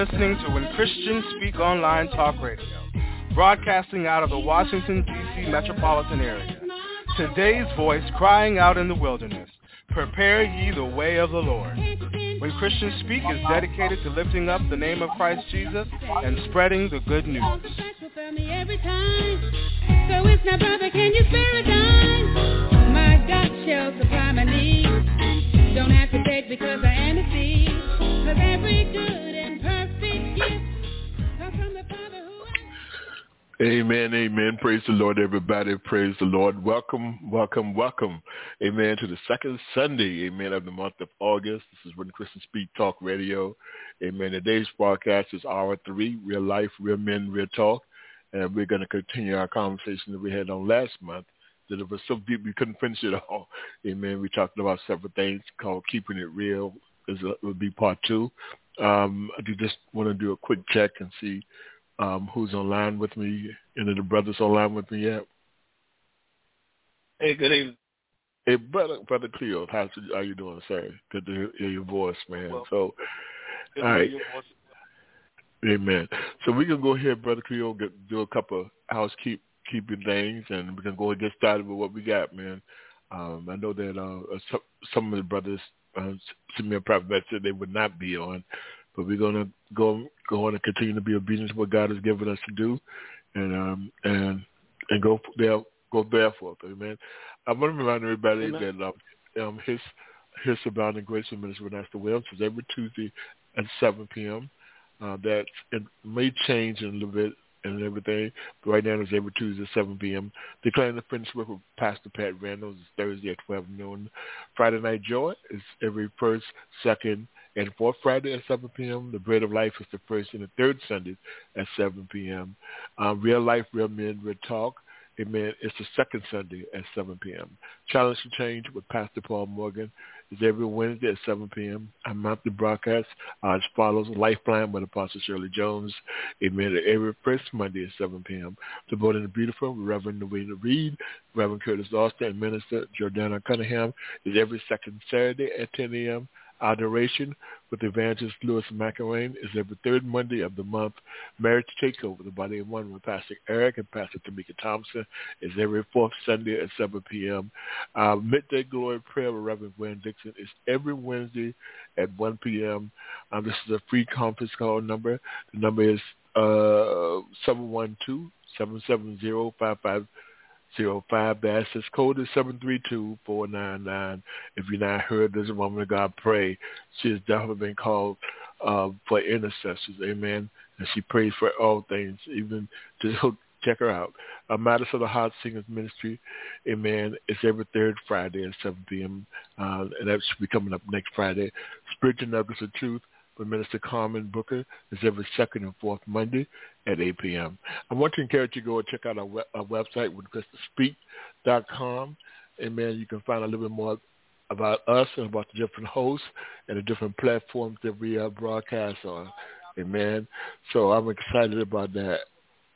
Listening to When Christians Speak Online Talk Radio, broadcasting out of the Washington, D.C. metropolitan area. Today's voice crying out in the wilderness, prepare ye the way of the Lord. When Christians Speak is dedicated to lifting up the name of Christ Jesus and spreading the good news. So it's brother, can you spare a dime? My God shall supply my needs. Don't have to beg because I am a seed. Cause every good Amen, amen. Praise the Lord, everybody. Praise the Lord. Welcome, welcome, welcome. Amen to the second Sunday, amen, of the month of August. This is When Christian Speak Talk Radio. Amen. Today's broadcast is hour three, real life, real men, real talk. And we're going to continue our conversation that we had on last month that it was so deep we couldn't finish it all. Amen. We talked about several things called keeping it real. This would be part two. Um, I do just want to do a quick check and see um, who's online with me. Any of the brothers online with me yet? Hey, good evening. Hey, brother, brother Cleo, how you doing, sir? Good to hear your voice, man. Well, so, all right. Amen. So we can go ahead, brother Cleo, get, do a couple of housekeep things, and we can go ahead and get started with what we got, man. Um, I know that uh, some, some of the brothers uh, sent me a private message they would not be on, but we're gonna go go on and continue to be obedient to what God has given us to do, and um, and and go there go therefore, amen. I want to remind everybody amen. that um, um, his his Abounding Grace Ministry with Master Williams is every Tuesday at 7 p.m. Uh, that it may change in a little bit and everything. But right now it's every Tuesday at 7 p.m. Declaring the Finished Work with Pastor Pat Randall is Thursday at 12 noon. Friday Night Joy is every first, second, and fourth Friday at 7 p.m. The Bread of Life is the first and the third Sundays at 7 p.m. Um, Real Life, Real Men, Real Talk Amen. It's the second Sunday at 7 p.m. Challenge to Change with Pastor Paul Morgan is every Wednesday at 7 p.m. Our monthly broadcast uh, as follows. Lifeline with Apostle Shirley Jones. Amen. Every first Monday at 7 p.m. The Bold and the Beautiful, Reverend Novena Reed, Reverend Curtis Alston, and Minister Jordana Cunningham is every second Saturday at 10 a.m. Adoration with Evangelist Lewis McIlwain is every third Monday of the month. Marriage Takeover, the Body of One with Pastor Eric and Pastor Temeka Thompson is every fourth Sunday at 7 p.m. Uh, Midday Glory Prayer with Reverend Gwen Dixon is every Wednesday at 1 p.m. Um, this is a free conference call number. The number is uh, 712 770 zero five. The access code is seven three two four nine nine. If you're not heard this woman of God pray, she has definitely been called uh, for intercessors. Amen. And she prays for all things, even to check her out. Uh, Matters of the Heart Singers Ministry, amen, It's every third Friday at 7 p.m. Uh, and that should be coming up next Friday. Spiritual Nuggets of Truth with Minister Carmen Booker is every second and fourth Monday at 8 p.m. I want to encourage you to go and check out our, web, our website, com. Amen. You can find a little bit more about us and about the different hosts and the different platforms that we uh, broadcast on. Amen. So I'm excited about that.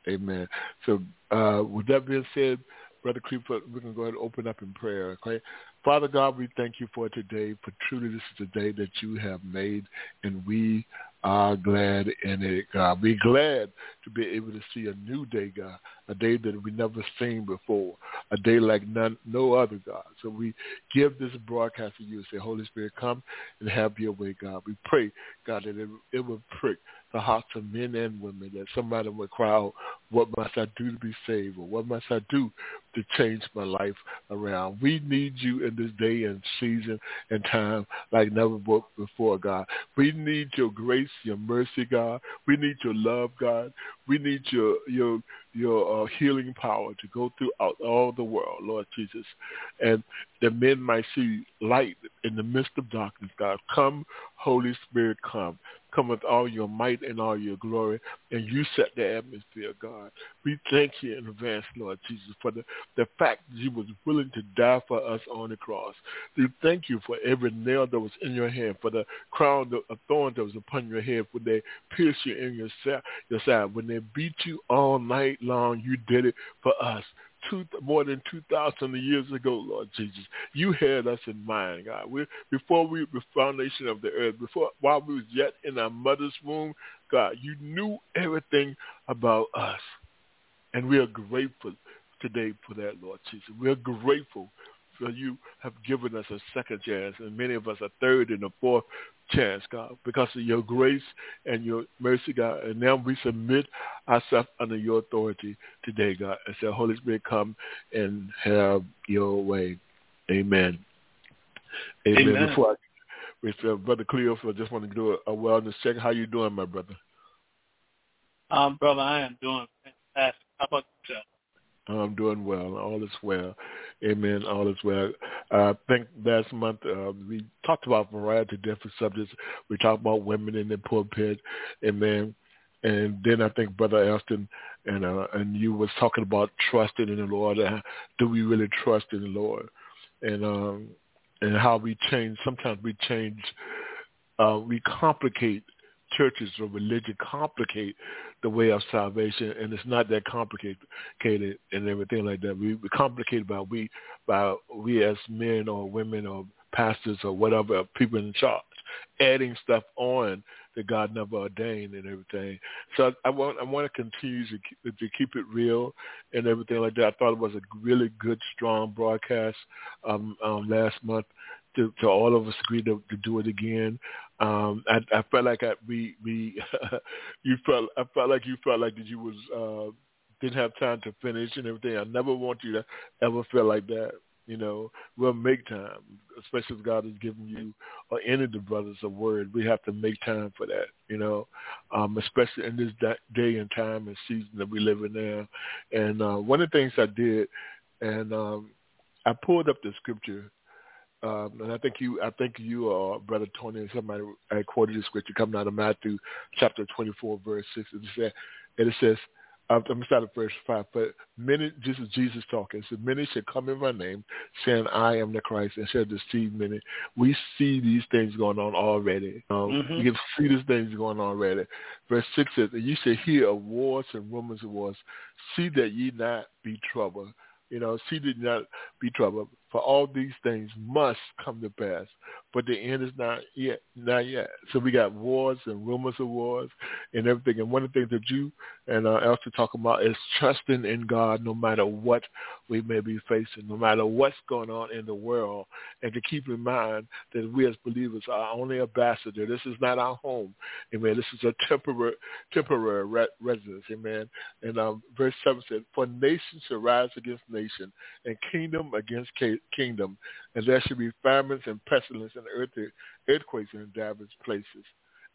Amen. So uh, with that being said, Brother Cleophas, we can go ahead and open up in prayer. Okay. Father God, we thank you for today, for truly this is the day that you have made, and we are glad in it, God. We're glad to be able to see a new day, God, a day that we never seen before, a day like none, no other, God. So we give this broadcast to you and say, Holy Spirit, come and have your way, God. We pray, God, that it, it will prick the hearts of men and women, that somebody would cry out, what must I do to be saved? Or what must I do to change my life around? We need you in this day and season and time like never before, God. We need your grace, your mercy, God. We need your love, God. We need your your your uh, healing power to go throughout all the world, Lord Jesus, and that men might see light in the midst of darkness, God. Come, Holy Spirit, come come with all your might and all your glory, and you set the atmosphere, God. We thank you in advance, Lord Jesus, for the, the fact that you was willing to die for us on the cross. We thank you for every nail that was in your hand, for the crown of thorns that was upon your head, when they pierced you in your your side. When they beat you all night long, you did it for us two, more than 2,000 years ago, Lord Jesus. You had us in mind, God. We, before we, the foundation of the earth, before while we was yet in our mother's womb, God, you knew everything about us. And we are grateful today for that, Lord Jesus. We're grateful you have given us a second chance, and many of us a third and a fourth chance, God, because of your grace and your mercy, God. And now we submit ourselves under your authority today, God, and say, Holy Spirit, come and have your way. Amen. Amen. Amen. Before I, uh, Brother Cleo, I just want to do a, a wellness check. How you doing, my brother? Um, brother, I am doing fantastic. How about yourself? I'm doing well. All is well. Amen. All is well. I think last month uh, we talked about a variety of different subjects. We talked about women in the pulpit. Amen. And then I think Brother Elston and uh, and you was talking about trusting in the Lord. Uh, do we really trust in the Lord? And um, and how we change. Sometimes we change. Uh, we complicate churches or religion complicate the way of salvation, and it's not that complicated and everything like that. We, complicate by we by we as men or women or pastors or whatever people in charge adding stuff on that God never ordained and everything. So I, I want I want to continue to keep, to keep it real and everything like that. I thought it was a really good, strong broadcast um, um, last month to, to all of us agree to, to do it again. Um, I, I felt like I, we we you felt I felt like you felt like that you was uh, didn't have time to finish and everything. I never want you to ever feel like that. You know, we'll make time, especially if God has given you or any of the brothers a word. We have to make time for that. You know, um, especially in this day and time and season that we live in now. And uh, one of the things I did, and um, I pulled up the scripture um, and I think you, I think you, uh, brother Tony, and somebody I quoted the scripture coming out of Matthew chapter 24, verse six. And it says, and it says, I'm going to start at verse five. But many, this is Jesus talking. It says, many shall come in my name, saying, "I am the Christ," and shall deceive many. We see these things going on already. Um, mm-hmm. You can see these things going on already. Verse six says, "And you shall hear of wars and rumors of wars. See that ye not be troubled." You know, see that ye not be troubled for all these things must come to pass, but the end is not yet, not yet. So we got wars and rumors of wars and everything. And one of the things that you and uh, Elsie talk about is trusting in God no matter what we may be facing, no matter what's going on in the world, and to keep in mind that we as believers are only ambassador. This is not our home. Amen. This is a temporary temporary re- residence. Amen. And um, verse 7 said, For nation shall rise against nation, and kingdom against kingdom, and there shall be famines and pestilence and earth, earthquakes in divers places.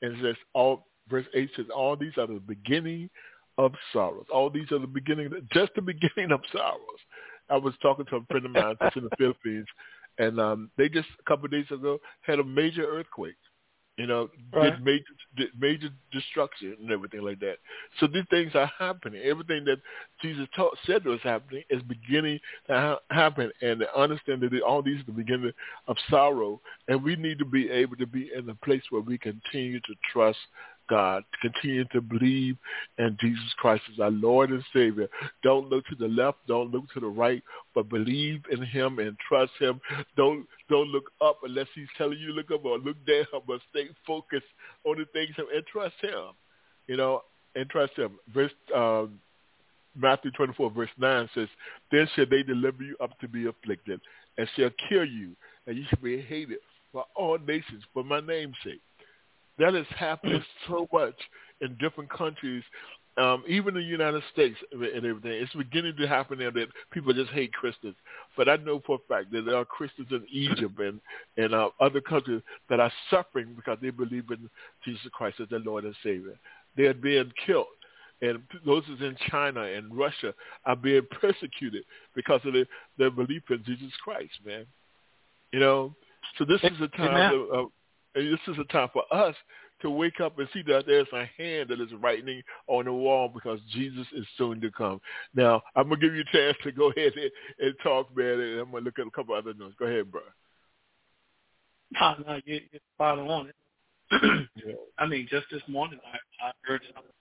And it says all verse eight says all these are the beginning of sorrows. All these are the beginning, just the beginning of sorrows. I was talking to a friend of mine that's in the Philippines, and um, they just a couple of days ago had a major earthquake you know, right. did major did major destruction and everything like that. So these things are happening. Everything that Jesus taught, said was happening is beginning to ha- happen, and to understand that all these are the beginning of sorrow, and we need to be able to be in a place where we continue to trust God, continue to believe in Jesus Christ as our Lord and Savior. Don't look to the left, don't look to the right, but believe in him and trust him. Don't don't look up unless he's telling you to look up or look down, but stay focused on the things and trust him. You know, and trust him. Verse um, Matthew 24, verse 9 says, Then shall they deliver you up to be afflicted, and shall kill you, and you shall be hated by all nations for my name's sake. That is happening so much in different countries, um, even the United States and everything. It's beginning to happen there that people just hate Christians. But I know for a fact that there are Christians in Egypt and, and uh, other countries that are suffering because they believe in Jesus Christ as their Lord and Savior. They are being killed and those is in China and Russia are being persecuted because of their, their belief in Jesus Christ, man. You know, so this is a time of, of, and this is a time for us to wake up and see that there's a hand that is writing on the wall because Jesus is soon to come. Now, I'm going to give you a chance to go ahead and, and talk, man, and I'm going to look at a couple other notes. Go ahead, bro. No, no, you, you're spot on it. yeah. I mean, just this morning I, I heard something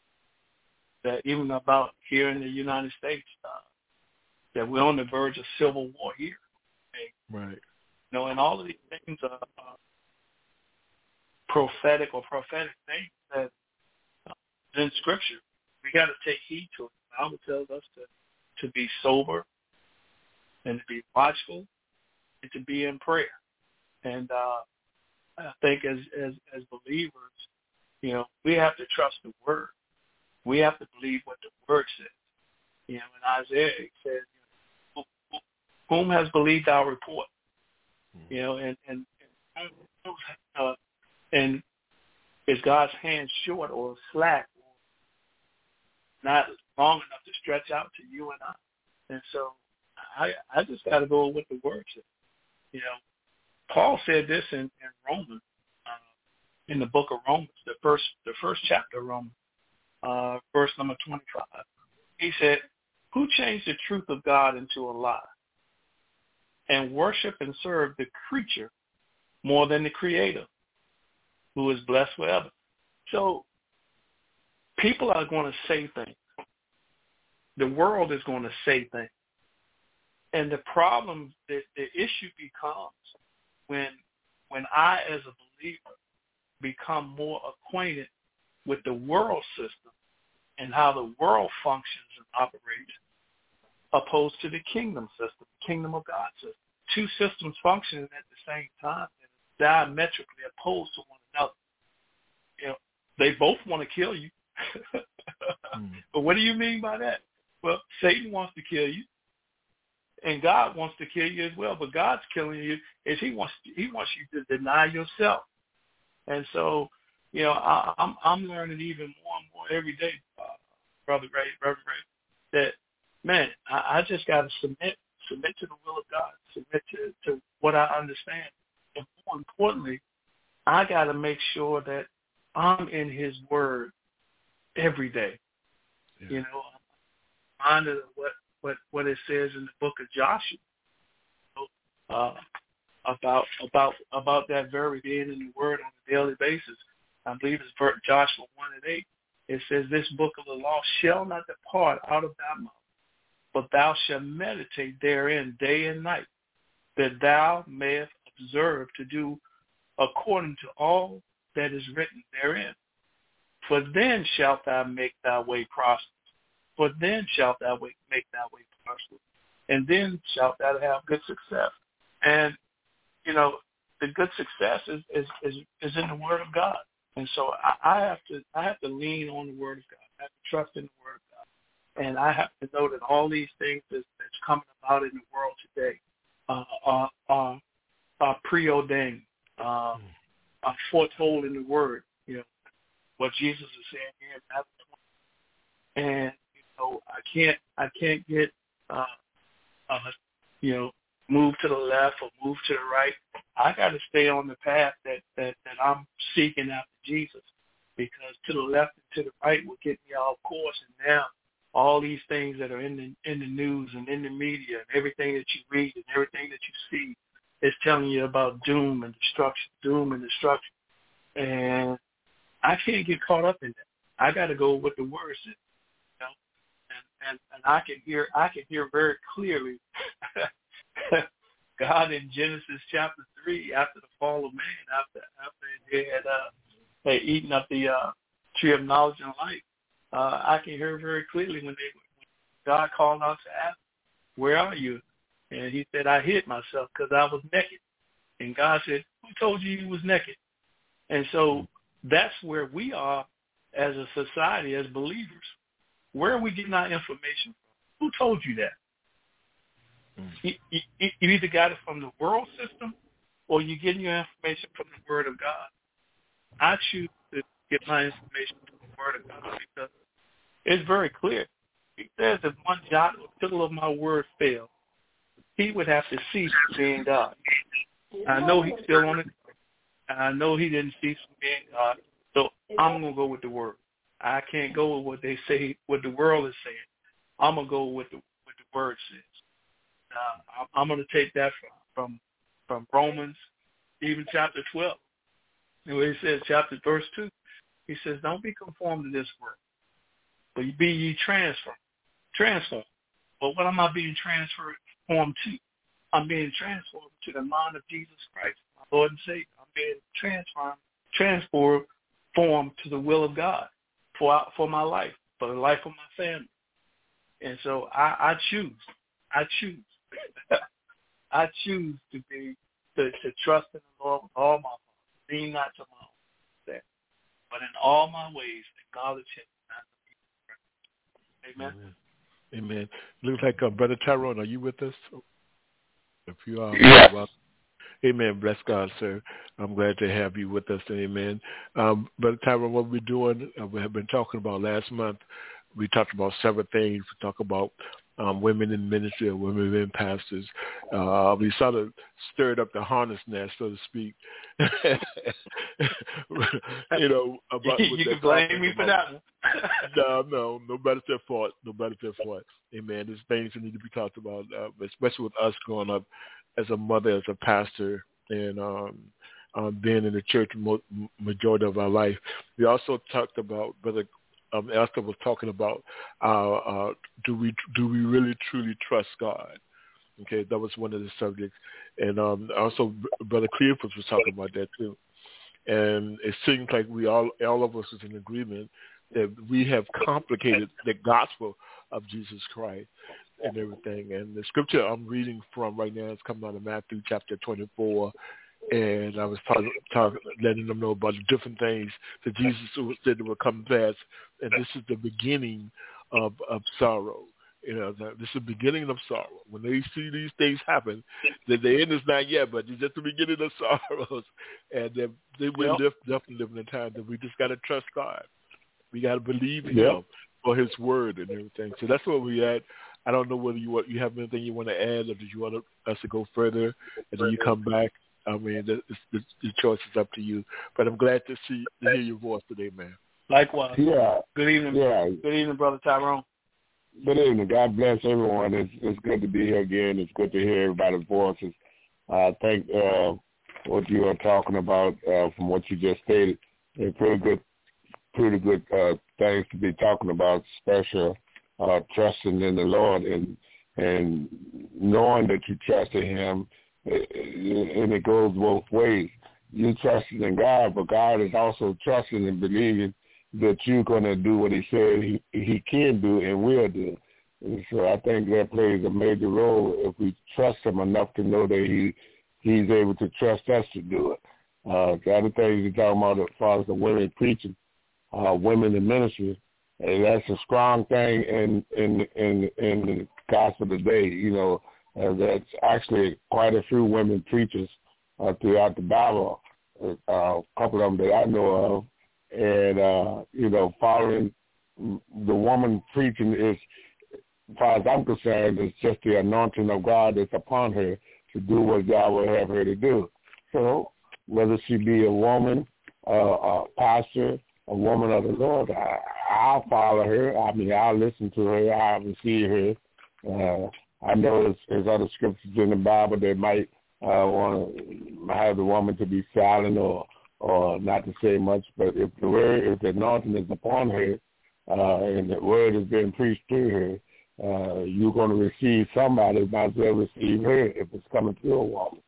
that even about here in the United States, uh, that we're on the verge of civil war here. Okay? Right. You know, and all of these things are uh, prophetic or prophetic things that uh, in Scripture. We got to take heed to it. The Bible tells us to to be sober and to be watchful and to be in prayer. And uh, I think as as as believers, you know, we have to trust the word. We have to believe what the word says. You know, in Isaiah it says, you know, "Whom has believed our report?" Mm-hmm. You know, and and and, uh, and is God's hand short or slack not long enough to stretch out to you and I? And so I I just got to go with the word. You know, Paul said this in, in Romans, uh, in the book of Romans, the first the first chapter of Romans, uh, verse number twenty-five. He said, "Who changed the truth of God into a lie, and worship and serve the creature more than the Creator, who is blessed forever?" So, people are going to say things. The world is going to say things. And the problem, the, the issue becomes when when I, as a believer, become more acquainted with the world system and how the world functions and operates, opposed to the kingdom system, the kingdom of God system. Two systems functioning at the same time and diametrically opposed to one they both want to kill you. mm. But what do you mean by that? Well, Satan wants to kill you and God wants to kill you as well. But God's killing you is He wants He wants you to deny yourself. And so, you know, I, I'm I'm learning even more and more every day, uh, brother Ray, brother Ray, that man, I, I just got to submit submit to the will of God, submit to to what I understand, and more importantly, I got to make sure that I'm in His Word every day. Yeah. You know, I'm reminded of what what what it says in the book of Joshua uh, about about about that very being in the Word on a daily basis. I believe it's Joshua one and eight. It says, "This book of the law shall not depart out of thy mouth, but thou shalt meditate therein day and night, that thou mayest observe to do according to all that is written therein. For then shalt thou make thy way prosperous, for then shalt thou make thy way prosperous, and then shalt thou have good success. And you know, the good success is is is, is in the Word of God. And so I, I have to I have to lean on the Word of God. I have to trust in the Word of God, and I have to know that all these things that's, that's coming about in the world today uh, are, are are preordained, uh, are foretold in the Word. You know what Jesus is saying here in Matthew 20. And you know, I can't I can't get uh, uh, you know move to the left or move to the right. I got to stay on the path that that that I'm seeking after Jesus, because to the left and to the right will get me off course. And now all these things that are in the in the news and in the media and everything that you read and everything that you see is telling you about doom and destruction, doom and destruction. And I can't get caught up in that. I got to go with the word says and and I can hear I can hear very clearly God in Genesis chapter three after the fall of man after after they had uh had eaten up the uh tree of knowledge and life uh I can hear very clearly when they when God called out to Adam where are you and he said I hid myself because I was naked and God said who told you you was naked and so that's where we are as a society as believers where are we getting our information from? Who told you that? Mm. You, you, you either got it from the world system or you're getting your information from the Word of God. I choose to get my information from the Word of God because it's very clear. He says if one jot or tittle of my word fails, he would have to cease being God. I know he's still on it. I know he didn't cease from being God. So I'm to go with the Word. I can't go with what they say, what the world is saying. I'm gonna go with the what the word says. Uh, I'm gonna take that from from from Romans, even chapter 12, where he says, chapter verse two, he says, "Don't be conformed to this world, but be ye transformed, transformed But what am I being transformed to? I'm being transformed to the mind of Jesus Christ, my Lord and Savior. I'm being transformed, transformed to the will of God for for my life, for the life of my family. And so I, I choose, I choose, I choose to be to, to trust in the Lord with all my heart, lean not to my own but in all my ways acknowledge Him. Amen. Amen. Amen. Looks like uh, Brother Tyrone, are you with us? If you are, yes. well, Amen. Bless God, sir. I'm glad to have you with us. Amen. Um, Brother Tyrone, what we're doing, uh, we have been talking about last month. We talked about several things. We talked about um, women in ministry or women in pastors. Uh, we sort of stirred up the harness nest, so to speak. you know, about you can blame me for that one. no, no, nobody's their fault. Nobody's their fault. Amen. There's things that need to be talked about, uh, especially with us growing up as a mother, as a pastor, and um, um, being in the church mo- majority of our life. We also talked about Brother um, Esther was talking about uh, uh, do we do we really truly trust God? Okay, that was one of the subjects, and um, also Brother Cleophas was talking about that too. And it seems like we all all of us is in agreement that we have complicated the gospel of Jesus Christ and everything. And the scripture I'm reading from right now is coming out of Matthew chapter 24, and I was talking, talk, letting them know about the different things that Jesus said that would come past, and this is the beginning of, of sorrow. You know, this is the beginning of sorrow. When they see these things happen, the, the end is not yet, but it's just the beginning of sorrows. And they, they will yep. definitely live in a time that we just got to trust God. We got to believe in yep. Him for His word and everything. So that's where we at. I don't know whether you want, you have anything you want to add, or did you want us to go further, and then you come back I mean, the, the, the choice is up to you. But I'm glad to see to hear your voice today, man. Likewise. Yeah. Good evening. Yeah. Good evening, brother Tyrone. Good evening. God bless everyone. It's it's good to be here again. It's good to hear everybody's voices. I think uh, what you are talking about uh, from what you just stated, are pretty good, pretty good uh, things to be talking about. Special uh, trusting in the Lord and and knowing that you trust in Him and it goes both ways. You trusting in God, but God is also trusting and believing that you're going to do what he said he, he can do and will do. And so I think that plays a major role if we trust him enough to know that he he's able to trust us to do it. Uh, the other things you're talking about as far as the women preaching, uh, women in ministry, and that's a strong thing in in in in the gospel today. You know, uh, that's actually quite a few women preachers uh, throughout the Bible, uh, a couple of them that I know of, and uh, you know, following the woman preaching is, as far as I'm concerned, is just the anointing of God that's upon her to do what God will have her to do. So whether she be a woman, uh, a pastor, a woman of the Lord, I, I'll follow her. I mean, I'll listen to her. I'll receive her. Uh, I know there's, there's other scriptures in the Bible that might uh, want to have the woman to be silent or or not to say much. But if the word, if the anointing is upon her, uh, and the word is being preached to her, uh, you're going to receive somebody. Might as well receive her if it's coming through a woman.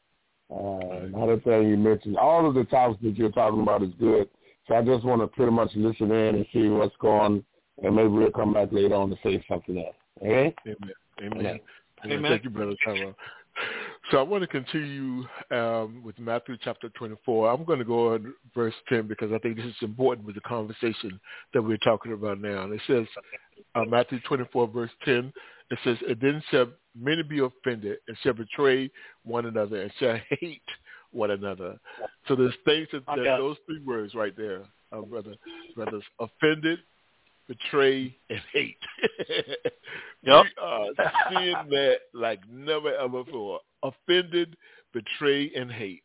Uh, another thing you mentioned, all of the topics that you're talking about is good. So I just want to pretty much listen in and see what's going, on, and maybe we'll come back later on to say something else. Okay? Amen. Amen. Amen. Thank you, Brother Tyrone. So I want to continue um, with Matthew chapter 24. I'm going to go on verse 10 because I think this is important with the conversation that we're talking about now. And it says, uh, Matthew 24, verse 10, it says, And then shall many be offended and shall betray one another and shall hate one another. So there's things that, that those three words right there, uh, brother, brothers, offended, betray, and hate. yep. We are seeing that like never ever before. Offended, betrayed, and hate.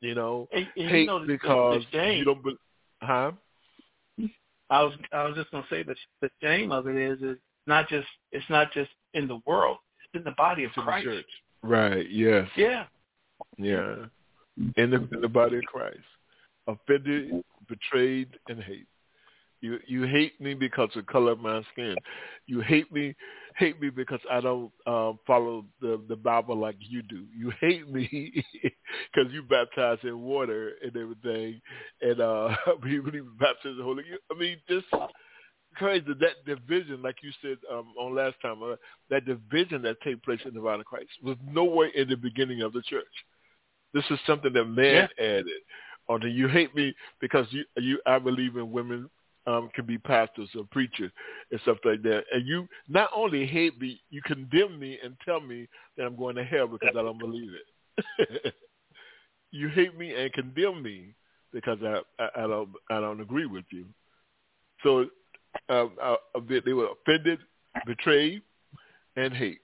You know, and, and hate you know, because you don't. Be- huh? I was I was just gonna say that the shame of it is is not just it's not just in the world, it's in the body of it's Christ. Church. Right. Yes. Yeah. Yeah. In the in the body of Christ, offended, betrayed, and hate. You you hate me because of the color of my skin. You hate me hate me because I don't um, follow the the Bible like you do. You hate me because you baptize in water and everything, and uh, you believe baptize the Holy. I mean, just crazy that division, like you said um, on last time, uh, that division that take place in the body of Christ was nowhere in the beginning of the church. This is something that man yeah. added. Or do you hate me because you you I believe in women um, can be pastors or preachers and stuff like that. And you not only hate me, you condemn me and tell me that I'm going to hell because I don't believe it. you hate me and condemn me because I, I, I don't I don't agree with you. So uh, uh, they were offended, betrayed, and hate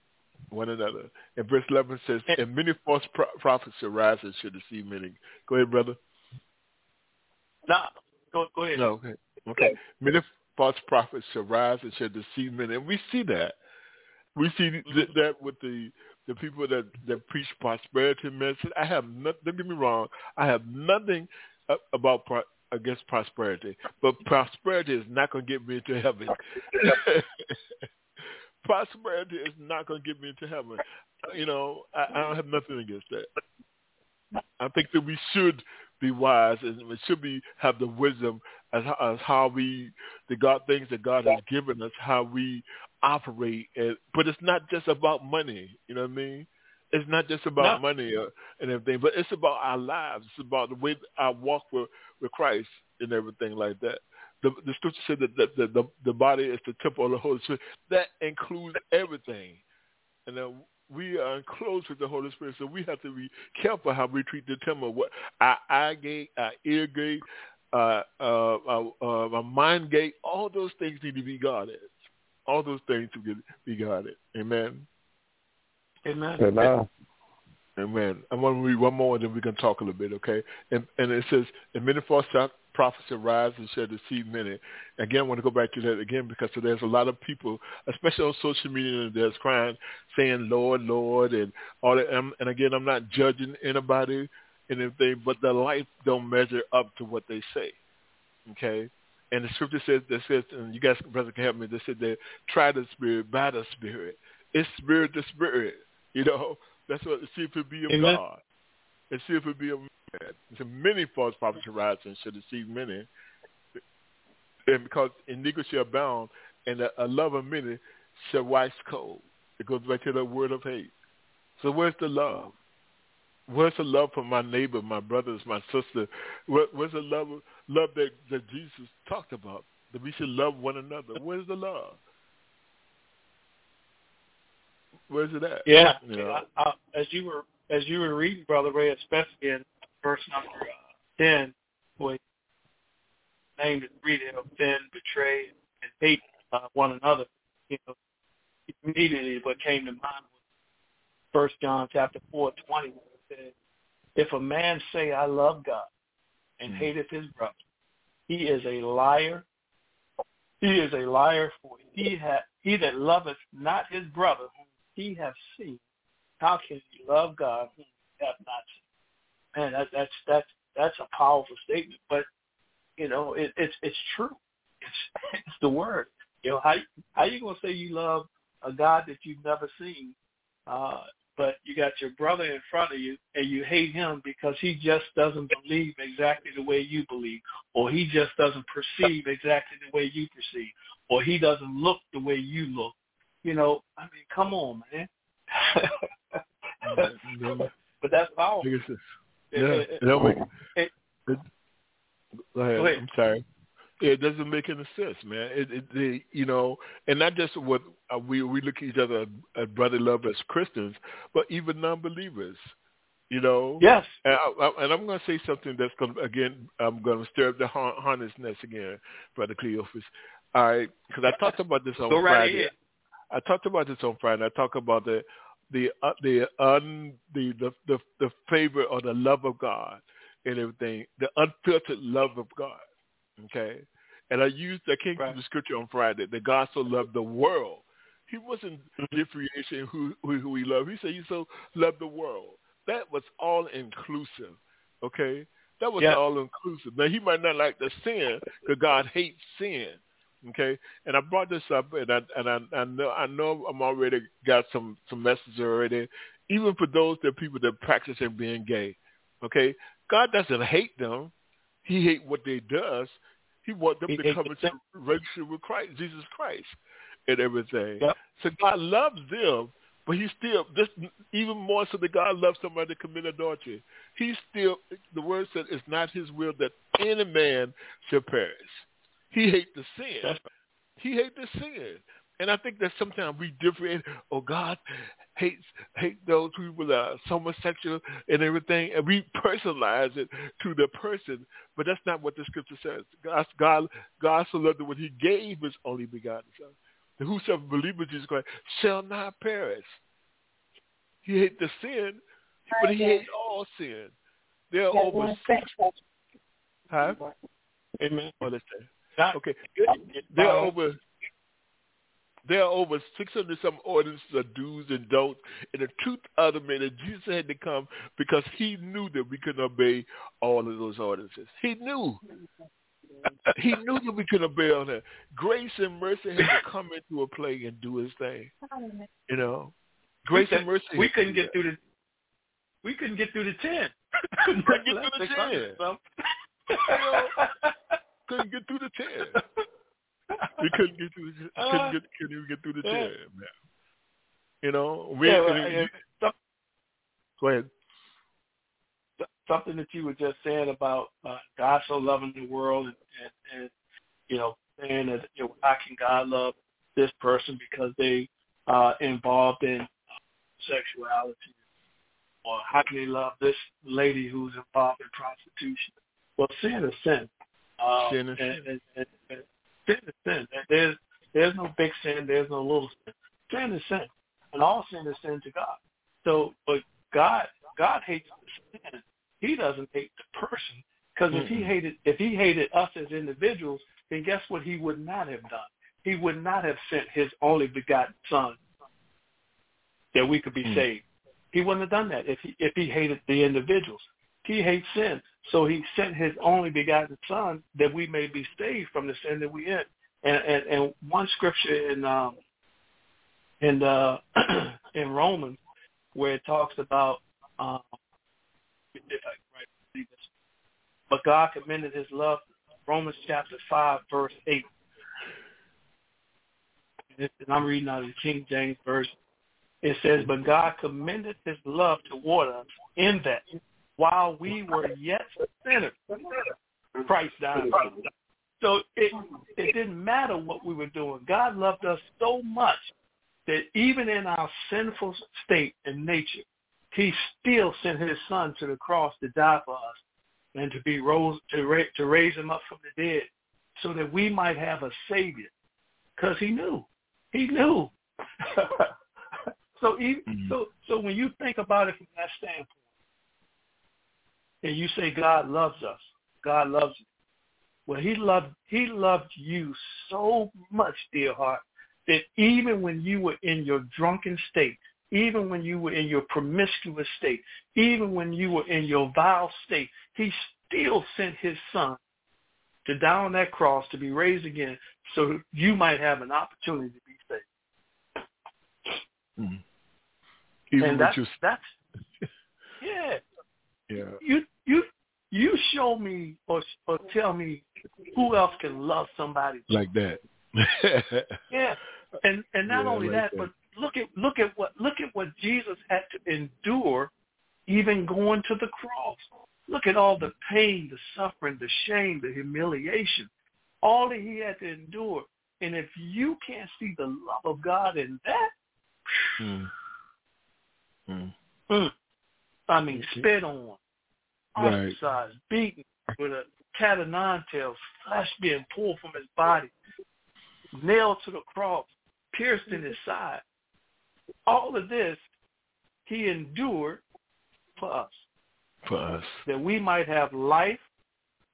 one another. And verse 11 says, and many false pro- prophets arise and should deceive many. Go ahead, brother. No, go, go ahead. No, okay. Okay. Many false prophets shall rise and shall deceive many. And we see that. We see mm-hmm. that with the the people that that preach prosperity message. I have nothing. Don't get me wrong. I have nothing about pro, against prosperity, but prosperity is not going to get me into heaven. prosperity is not going to get me into heaven. You know, I, I don't have nothing against that. I think that we should be wise and we should be have the wisdom as, as how we the God things that God has given us, how we operate. And, but it's not just about money. You know what I mean? It's not just about no. money or, and everything, but it's about our lives. It's about the way I walk with with Christ and everything like that. The, the scripture said that the, the, the, the body is the temple of the Holy Spirit. That includes everything. And then we are enclosed with the Holy Spirit, so we have to be careful how we treat the temple. What our eye gate, our ear gate, uh, uh, uh, uh, our mind gate, all those things need to be guarded. All those things to be guarded. Amen. Amen. Amen. Amen. I'm going to read one more, and then we can talk a little bit, okay? And, and it says, "And many false prophets arise and shall deceive many." Again, I want to go back to that again because there's a lot of people, especially on social media, that's crying, saying, "Lord, Lord," and all that. And, and again, I'm not judging anybody and everything, but their life don't measure up to what they say. Okay. And the scripture says that says, and you guys, brother, can help me. They said they try the spirit by the spirit. It's spirit to spirit. You know, that's what see if it be of Amen. God. And see if it be of man. So many false prophets arise and should deceive many. And because iniquity shall abound, and a, love of many shall wax cold. It goes back to the word of hate. So where's the love? Where's the love for my neighbor, my brothers, my sister? Where, where's the love love that, that Jesus talked about? That we should love one another. Where's the love? Where's it at? Yeah, you know? I, I, as you were as you were reading, Brother Ray, especially in verse number uh, ten, where named and read it, offend, betray, and hate uh, one another. You know, immediately what came to mind was First John chapter four twenty, where it says, "If a man say I love God and mm-hmm. hateth his brother, he is a liar. He is a liar, for he ha- he that loveth not his brother whom he have seen, how can he love God whom he have not seen? Man, that, that's that's that's a powerful statement. But you know, it, it's it's true. It's it's the word. You know, how how you gonna say you love a God that you've never seen, uh, but you got your brother in front of you and you hate him because he just doesn't believe exactly the way you believe, or he just doesn't perceive exactly the way you perceive, or he doesn't look the way you look, you know, I mean, come on, man. but that's powerful. Yeah, it, it, it, it, go ahead. Go ahead. I'm sorry. It doesn't make any sense, man. It, it, it you know, and not just what uh, we we look at each other as brother love as Christians, but even non-believers. You know. Yes. And, I, I, and I'm going to say something that's going to again. I'm going to stir up the harness nest again, brother Cleophas. All right, because I talked about this on Go Friday. Right. I talked about this on Friday. I talked about the the uh, the un the, the the the favor or the love of God and everything, the unfiltered love of God. Okay, and I used I came right. to the scripture on Friday that God so loved the world. He wasn't differentiating who, who who he loved. He said he so loved the world. That was all inclusive. Okay, That was Yeah. all inclusive. Now he might not like the sin because God hates sin. Okay, and I brought this up, and I and I, I know I know I'm already got some some messages already. Even for those that people that practicing being gay, okay, God doesn't hate them. He hate what they does. He want them He to come into relationship with Christ, Jesus Christ, and everything. Yep. So God loves them, but He still just even more so that God loves somebody to commit adultery. He still the word said it's not His will that any man should perish. He hate the sin. He hate the sin. And I think that sometimes we differentiate, oh God hates hate those people that are homosexual and everything and we personalize it to the person. But that's not what the scripture says. God God God so loved the world he gave his only begotten son. And whosoever believes in Jesus Christ shall not perish. He hates the sin, but he hates all sin. There are over six huh? Amen. Oh, let's say. God- Okay. There are over there are over six hundred some ordinances of do's and don'ts. And the truth of the matter, Jesus had to come because he knew that we couldn't obey all of those ordinances. He knew. He knew that we couldn't obey all that. Grace and mercy had to come into a play and do his thing. You know? Grace we and mercy. We couldn't get through the. We couldn't get through the ten. Couldn't get through the 600 10. something. Couldn't get through the ten. We couldn't get through. The, Uh, couldn't get. Couldn't even get through the yeah. Man. You know, we. Yeah, yeah, go ahead. something that you were just saying about uh, God so loving the world and, and, and you know saying that you know, how can God love this person because they uh, involved in sexuality, or how can He love this lady who's involved in prostitution? Well, sin is sin. Uh, Sin is and, sin. And, and, and sin is sin. There's there's no big sin. There's no little sin. Sin is sin, and all sin is sin to God. So, but God God hates the sin. He doesn't hate the person because if he hated if he hated us as individuals, then guess what? He would not have done. He would not have sent his only begotten Son that we could be Mm. saved. He wouldn't have done that if he if he hated the individuals. He hates sin, so he sent his only begotten Son that we may be saved from the sin that we in. And and, and one scripture in um in uh in Romans where it talks about um. But God commended his love Romans chapter five verse eight. And I'm reading out of the King James Version. It says, But God commended his love toward us in that while we were yet sinners, Christ died. So it it didn't matter what we were doing. God loved us so much that even in our sinful state and nature, he still sent his son to the cross to die for us and to be rose to, ra- to raise him up from the dead so that we might have a savior because he knew he knew so even, Mhm. so so when you think about it from that standpoint and you say god loves us god loves you well he loved he loved you so much dear heart that even when you were in your drunken state even when you were in your promiscuous state even when you were in your vile state he still sent his son to die on that cross to be raised again so you might have an opportunity to be saved. Mhm. Even and with that's, your that's yeah. Yeah. You you you show me or or tell me who else can love somebody. like that. Yeah. And and not Yeah, only like that, that. but look at look at what look at what Jesus had to endure even going to the cross. Look at all the pain, the suffering, the shame, the humiliation, all that he had to endure. And if you can't see the love of God in that, Mm. Mm. mm, I mean, spit on, Right. beaten with a cat of nine tails, flesh being pulled from his body, nailed to the cross, pierced in his side. All of this he endured for us, For us. that we might have life,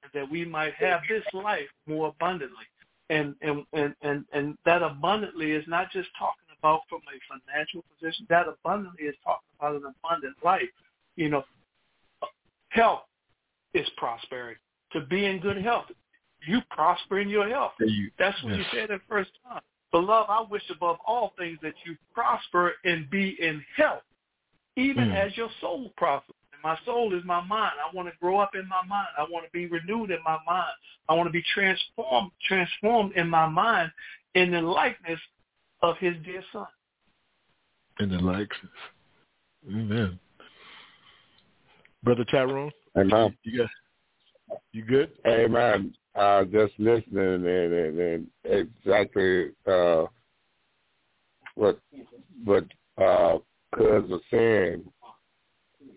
and that we might have this life more abundantly. And and and and, and that abundantly is not just talking about from a financial position. That abundantly is talking about an abundant life. You know, health, is prosperity. To be in good health. You prosper in your health. You, That's what yes. you said the first time. Beloved, I wish above all things that you prosper and be in health, even mm. as your soul prospers. And my soul is my mind. I want to grow up in my mind. I want to be renewed in my mind. I want to be transformed, transformed in my mind in the likeness of his dear son. In the likeness. Amen. Brother Tyrone? Amen. You, got, you good? Amen uh, just listening and, and, and exactly uh, what what uh, Cuz was saying.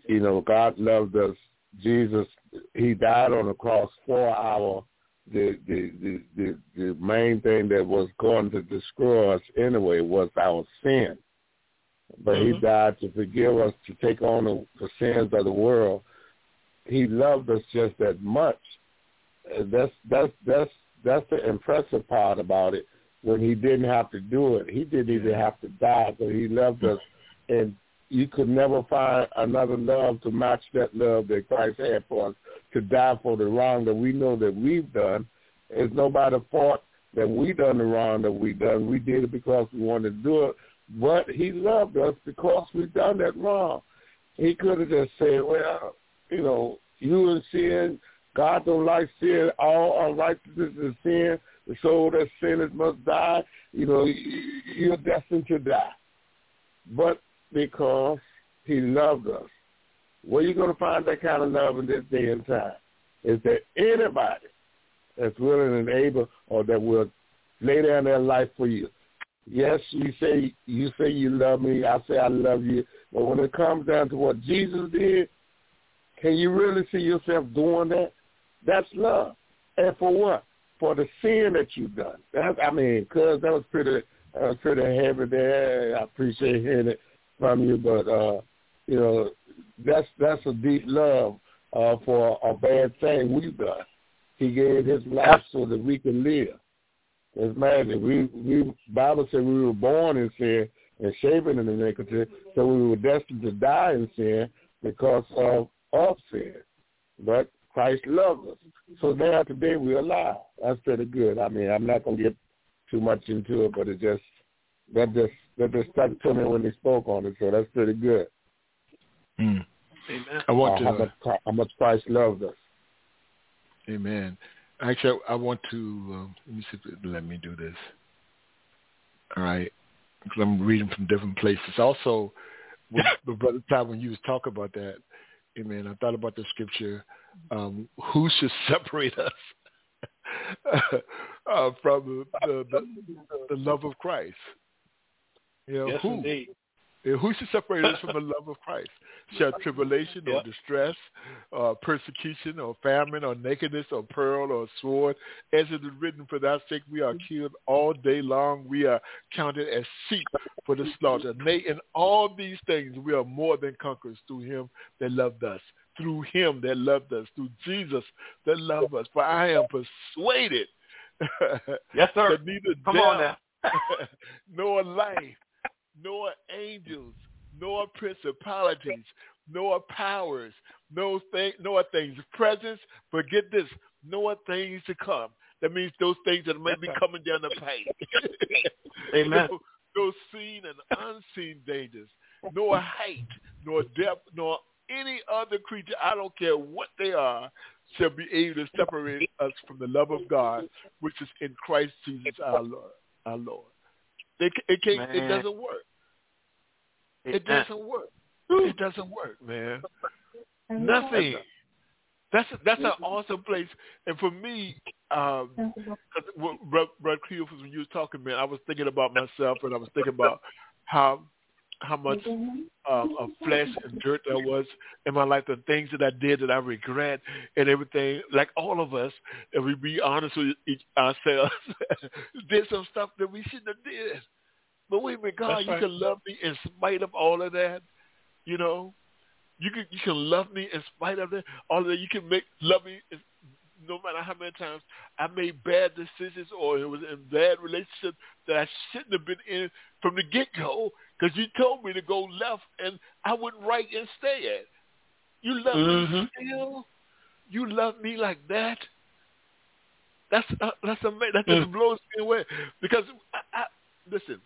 You know, God loved us. Jesus, He died on the cross for our the the the the, the main thing that was going to destroy us anyway was our sin. But mm-hmm. He died to forgive us, to take on the, the sins of the world. He loved us just that much that's that's that's that's the impressive part about it. When he didn't have to do it, he didn't even have to die, but he loved us, and you could never find another love to match that love that Christ had for us to die for the wrong that we know that we've done. It's nobody's fault that we done the wrong that we done. We did it because we wanted to do it, but he loved us because we've done that wrong. He could have just said, well, you know, you in sin, God don't like sin. All unrighteousness is sin. The soul that sinners must die. You know, you're destined to die. But because he loved us. Where you going to find that kind of love in this day and time? Is there anybody that's willing and able or that will lay down their life for you? Yes, you say you say you love me. I say I love you. But when it comes down to what Jesus did, can you really see yourself doing that? That's love. And for what? For the sin that you've done. That, I mean, cuz that was pretty, uh, pretty heavy there. I appreciate hearing it from you, but uh, you know, that's that's a deep love uh, for a bad thing we've done. He gave his life so that we can live. It's magic. We we Bible said we were born in sin and shapen in iniquity, so we were destined to die in sin because of of sin. But Christ loved us. So now today we're alive. That's pretty good. I mean, I'm not gonna get too much into it, but it just that just that just stuck to me when he spoke on it. So that's pretty good. Mm. Amen. I want uh, to how much, how much Christ loved us. Amen. Actually, I want to um, let me see. Let me do this. All right, because I'm reading from different places. Also, with, with Brother Todd, when you was talking about that, Amen. I thought about the scripture um, who should separate us uh, from the, the, the, love of Christ? You know, yes, who? Indeed. Who should separate us from the love of Christ? Shall tribulation or distress, or persecution or famine or nakedness or peril or sword, as it is written, for thy sake we are killed all day long. We are counted as sheep for the slaughter. Nay, in all these things we are more than conquerors through him that loved us through him that loved us, through Jesus that loved us. For I am persuaded yes, sir. that neither Come death nor life, nor angels, nor principalities, nor powers, no thing, nor things present, but get this, nor things to come. That means those things that may be coming down the pipe. Amen. No, no seen and unseen dangers, nor height, nor depth, nor any other creature, I don't care what they are, shall be able to separate us from the love of God, which is in Christ Jesus our Lord. Our Lord. It, it can't. Man. It doesn't work. It doesn't work. It doesn't work, man. Nothing. That's a, that's an awesome place. And for me, um, Brother Creel, when you was talking, man, I was thinking about myself, and I was thinking about how how much um, of flesh and dirt there was in my life, the things that I did that I regret and everything. Like all of us, if we be honest with each, ourselves, did some stuff that we shouldn't have did. But wait a minute, God, That's you right. can love me in spite of all of that. You know, you can you can love me in spite of that. All of that, you can make love me no matter how many times I made bad decisions or it was in bad relationships that I shouldn't have been in from the get go because you told me to go left and I went right instead. You love mm-hmm. me still. You love me like that? That's uh, that's amazing. That just mm. blows me away because I, I, listen,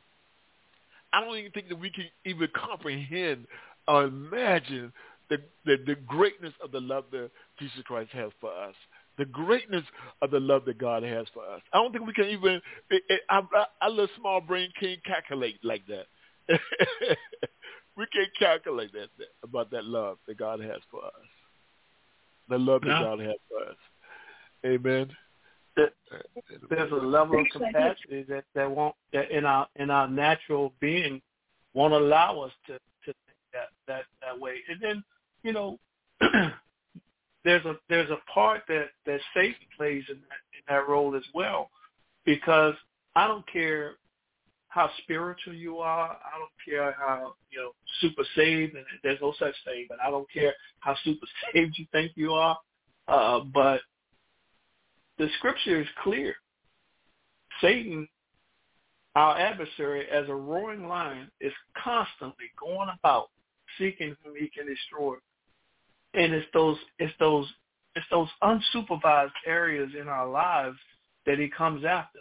I don't even think that we can even comprehend or imagine the, the the greatness of the love that Jesus Christ has for us. The greatness of the love that God has for us. I don't think we can even. It, it, our, our little small brain can't calculate like that. We can't calculate that, that about that love that God has for us. The love that God has for us. Amen. There's a level of capacity that that won't that in our in our natural being won't allow us to to think that that that way. And then you know there's a there's a part that that Satan plays in that in that role as well, because I don't care how spiritual you are. I don't care how you know super saved, and there's no such thing. But I don't care how super saved you think you are. Uh, but the scripture is clear. Satan, our adversary, as a roaring lion, is constantly going about seeking whom he can destroy and it's those it's those it's those unsupervised areas in our lives that he comes after.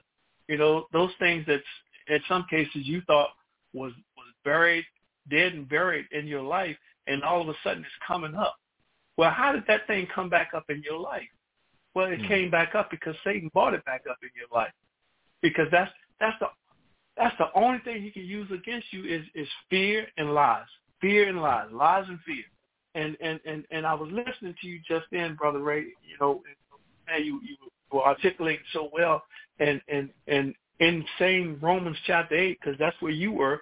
You know, those things that in some cases you thought was was buried, dead and buried in your life, and all of a sudden it's coming up. Well, how did that thing come back up in your life? Well, it mm-hmm. came back up because Satan brought it back up in your life. Because that's that's the that's the only thing he can use against you is is fear and lies, fear and lies, lies and fear and and and and I was listening to you just then, brother Ray. You know, and you you were articulating so well, and and and in saying Romans chapter eight, because that's where you were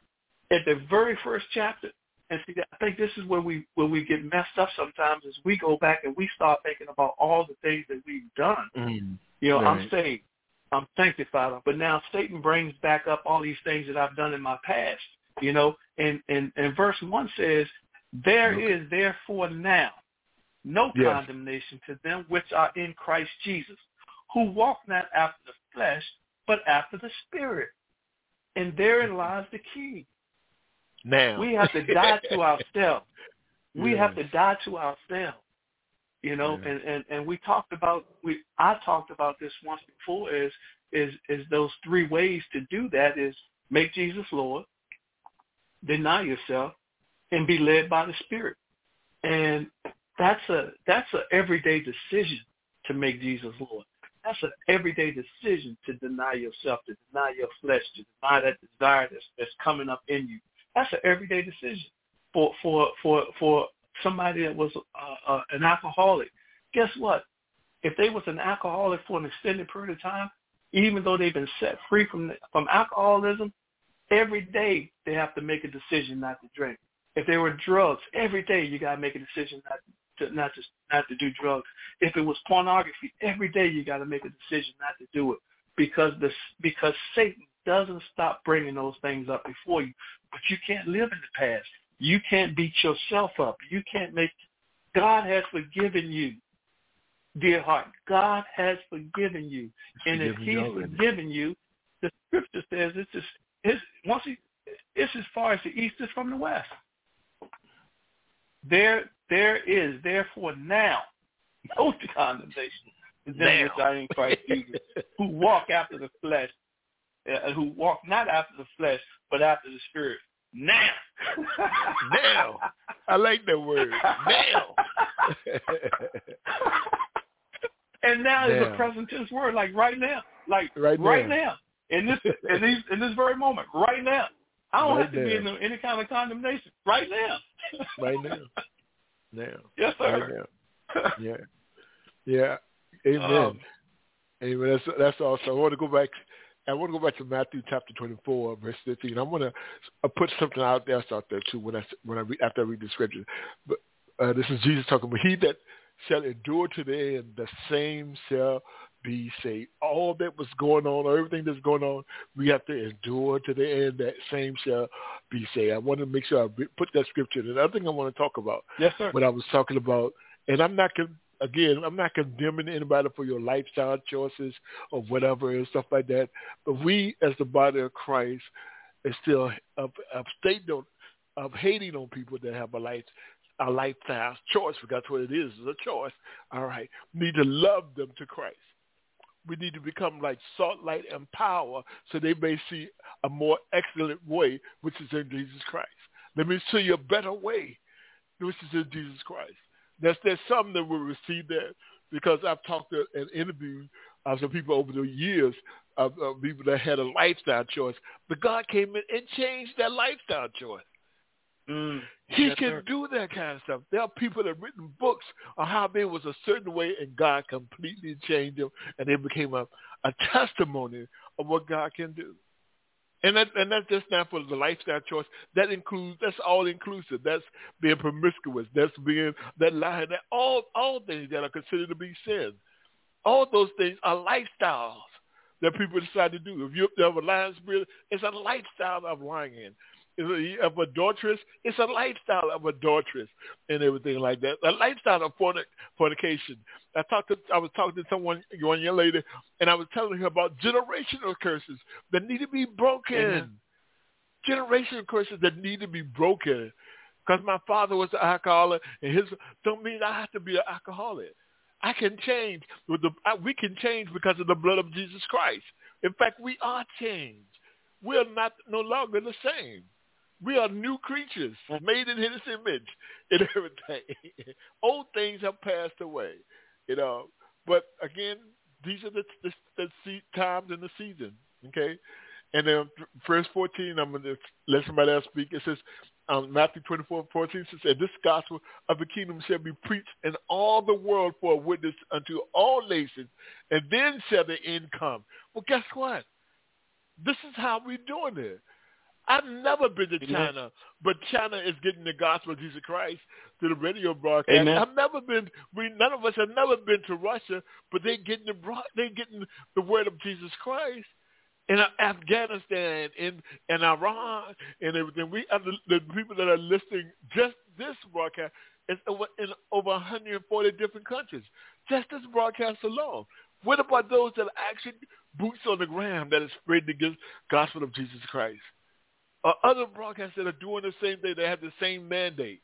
at the very first chapter. And see, I think this is where we where we get messed up sometimes, is we go back and we start thinking about all the things that we've done. Mm, you know, right. I'm saved, I'm sanctified, but now Satan brings back up all these things that I've done in my past. You know, and and and verse one says there okay. is therefore now no yes. condemnation to them which are in Christ Jesus, who walk not after the flesh, but after the Spirit. And therein mm-hmm. lies the key. Now we have to die to ourselves. We yes. have to die to ourselves. You know, and, and, and we talked about we I talked about this once before is is is those three ways to do that is make Jesus Lord, deny yourself, and be led by the Spirit. And that's a that's a everyday decision to make Jesus Lord. That's an everyday decision to deny yourself, to deny your flesh, to deny that desire that's, that's coming up in you. That's an everyday decision for for for for somebody that was uh, uh, an alcoholic. Guess what? If they was an alcoholic for an extended period of time, even though they've been set free from from alcoholism, every day they have to make a decision not to drink. If there were drugs, every day you gotta make a decision not to not to not to do drugs. If it was pornography, every day you gotta make a decision not to do it because this because Satan doesn't stop bringing those things up before you. But you can't live in the past. You can't beat yourself up. You can't make. God has forgiven you, dear heart. God has forgiven you, and if He's forgiven you, the Scripture says it's just it's once He it's as far as the east is from the west. There, there is therefore now no condemnation to them which are in Christ Jesus, who walk after the flesh, uh, who walk not after the flesh, but after the Spirit. Now, now, I like that word. Now. and now, now is a present tense word, like right now, like right, right now. now. in this in these in this very moment, right now. I don't right have to now. be in any kind of condemnation right now right now. Now. Yes, sir. Right now. Yeah. Yeah. Amen. Um, Amen. That's that's awesome. I want to go back. I want to go back to Matthew chapter twenty-four, verse fifteen. I'm going to put something out there, out there too when I when I read, after I read the scripture. But uh, this is Jesus talking about he that shall endure to the end, the same shall be saved. All that was going on, everything that's going on, we have to endure to the end. That same shall be saved. I want to make sure I put that scripture. And another thing I want to talk about, yes, sir. What I was talking about, and I'm not again, I'm not condemning anybody for your lifestyle choices or whatever and stuff like that. But we, as the body of Christ, is still of, of state of hating on people that have a life our lifestyle choice. That's what it is. It's a choice. All right. We need to love them to Christ. We need to become like salt, light, and power so they may see a more excellent way, which is in Jesus Christ. Let me show you a better way, which is in Jesus Christ. There's, there's some that will receive that because I've talked to and interviewed uh, some people over the years of, of people that had a lifestyle choice, but God came in and changed that lifestyle choice. Mm, he yes, can sir. do that kind of stuff. There are people that have written books on how they was a certain way and God completely changed them and they became a, a testimony of what God can do. And that and that's just not for the lifestyle choice. That includes that's all inclusive. That's being promiscuous. That's being that lying. That all all things that are considered to be sin. All those things are lifestyles that people decide to do. If you have a lying spirit, it's a lifestyle of lying of adulteress. It's a lifestyle of adulteress and everything like that. A lifestyle of fornication. I talked to, I was talking to someone, one young lady, and I was telling her about generational curses that need to be broken. Amen. Generational curses that need to be broken. Because my father was an alcoholic, and his don't mean I have to be an alcoholic. I can change. With the, we can change because of the blood of Jesus Christ. In fact, we are changed. We are not no longer the same. We are new creatures, made in His image and everything. Old things have passed away, you know. But again, these are the, the, the times and the season, okay? And then verse 14, I'm going to let somebody else speak. It says, um, Matthew 24, 14 says, this gospel of the kingdom shall be preached in all the world for a witness unto all nations, and then shall the end come. Well, guess what? This is how we're doing it. I've never been to China, but China is getting the gospel of Jesus Christ to the radio broadcast. Amen. I've never been. We none of us have never been to Russia, but they're getting the they're getting the word of Jesus Christ in Afghanistan, in in Iran, and everything. We are the, the people that are listening. Just this broadcast is over in over 140 different countries. Just this broadcast alone. What about those that are actually boots on the ground that is spreading the gospel of Jesus Christ? Or other broadcasts that are doing the same thing, they have the same mandate.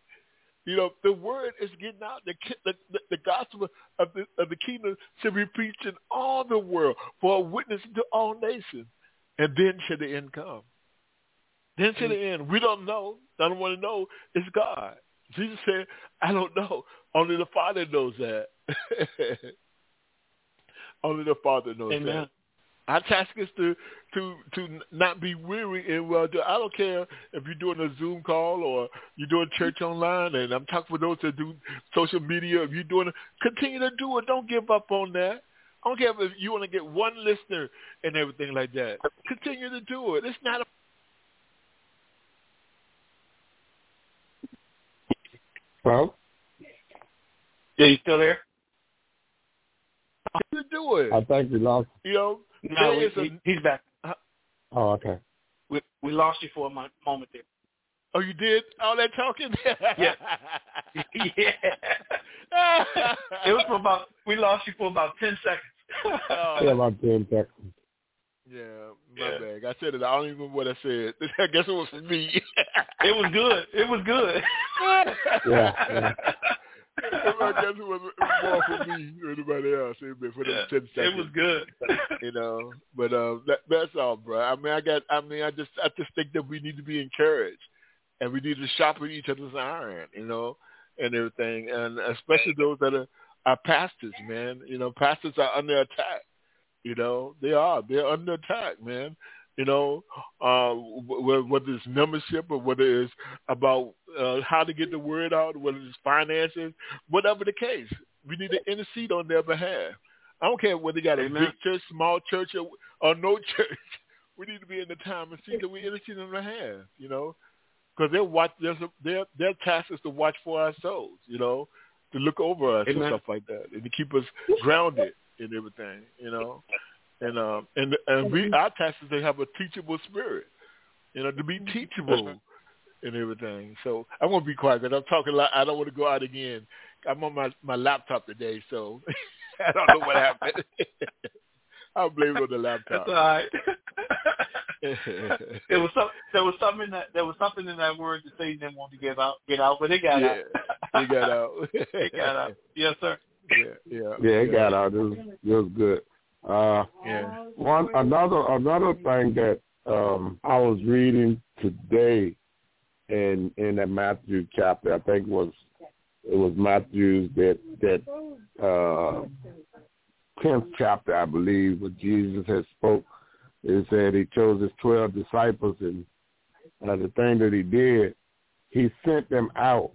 You know, the word is getting out. The, the, the gospel of the, of the kingdom should be preached in all the world for a witness to all nations. And then should the end come. Then should the mm. end. We don't know. I don't want to know. It's God. Jesus said, I don't know. Only the Father knows that. Only the Father knows Amen. that. Our task is to to to not be weary and well do. I don't care if you're doing a Zoom call or you're doing church online, and I'm talking for those that do social media. If you're doing it, continue to do it. Don't give up on that. I don't care if you want to get one listener and everything like that. Continue to do it. It's not a Well, Yeah, you still there? to do it. I think we lost. You know, No, there we, a- he, he's back. Oh, okay. We we lost you for a mo- moment there. oh, you did all that talking? Yeah. yeah. It was for about we lost you for about ten seconds. Oh, Yeah, about ten seconds. Yeah, my Yeah. bad. I said it. I don't even remember what I said. I guess it was for me. it was good. It was good. Yeah, yeah. I guess it was more for me than anybody else. It was for them ten seconds. it was good. you know. But uh, that, that's all, bro. I mean, I got. I mean, I just, I just think that we need to be encouraged, and we need to sharpen each other's iron, you know, and everything, and especially those that are, are pastors, man. You know, pastors are under attack. You know, they are. They're under attack, man. You know, uh, wh- whether it's membership or whether it's about uh, how to get the word out, whether it's finances, whatever the case, we need to intercede on their behalf. I don't care whether they got a Amen. big church, small church, or, or no church. We need to be in the time and see that we intercede on their behalf, you know, because their watch, their their task is to watch for our souls, you know, to look over us and stuff like that, and to keep us grounded in everything, you know, and um and and we our task is to have a teachable spirit, you know, to be teachable and everything. So I won't be quiet because I'm talking. a lot. I don't want to go out again. I'm on my my laptop today, so I don't know what happened. I'll blame it on the That's laptop. all right. there was some there was something that there was something in that word that Satan didn't want to give out get out, but it got yeah, out. he got out. he got out. Yes, sir. Yeah, yeah. Yeah, he got out. It was, it was good. Uh, yeah. One another another thing that um, I was reading today in in that Matthew chapter, I think it was it was Matthew's that that uh, tenth chapter, I believe, where Jesus had spoke. It said he chose his twelve disciples, and uh, the thing that he did, he sent them out,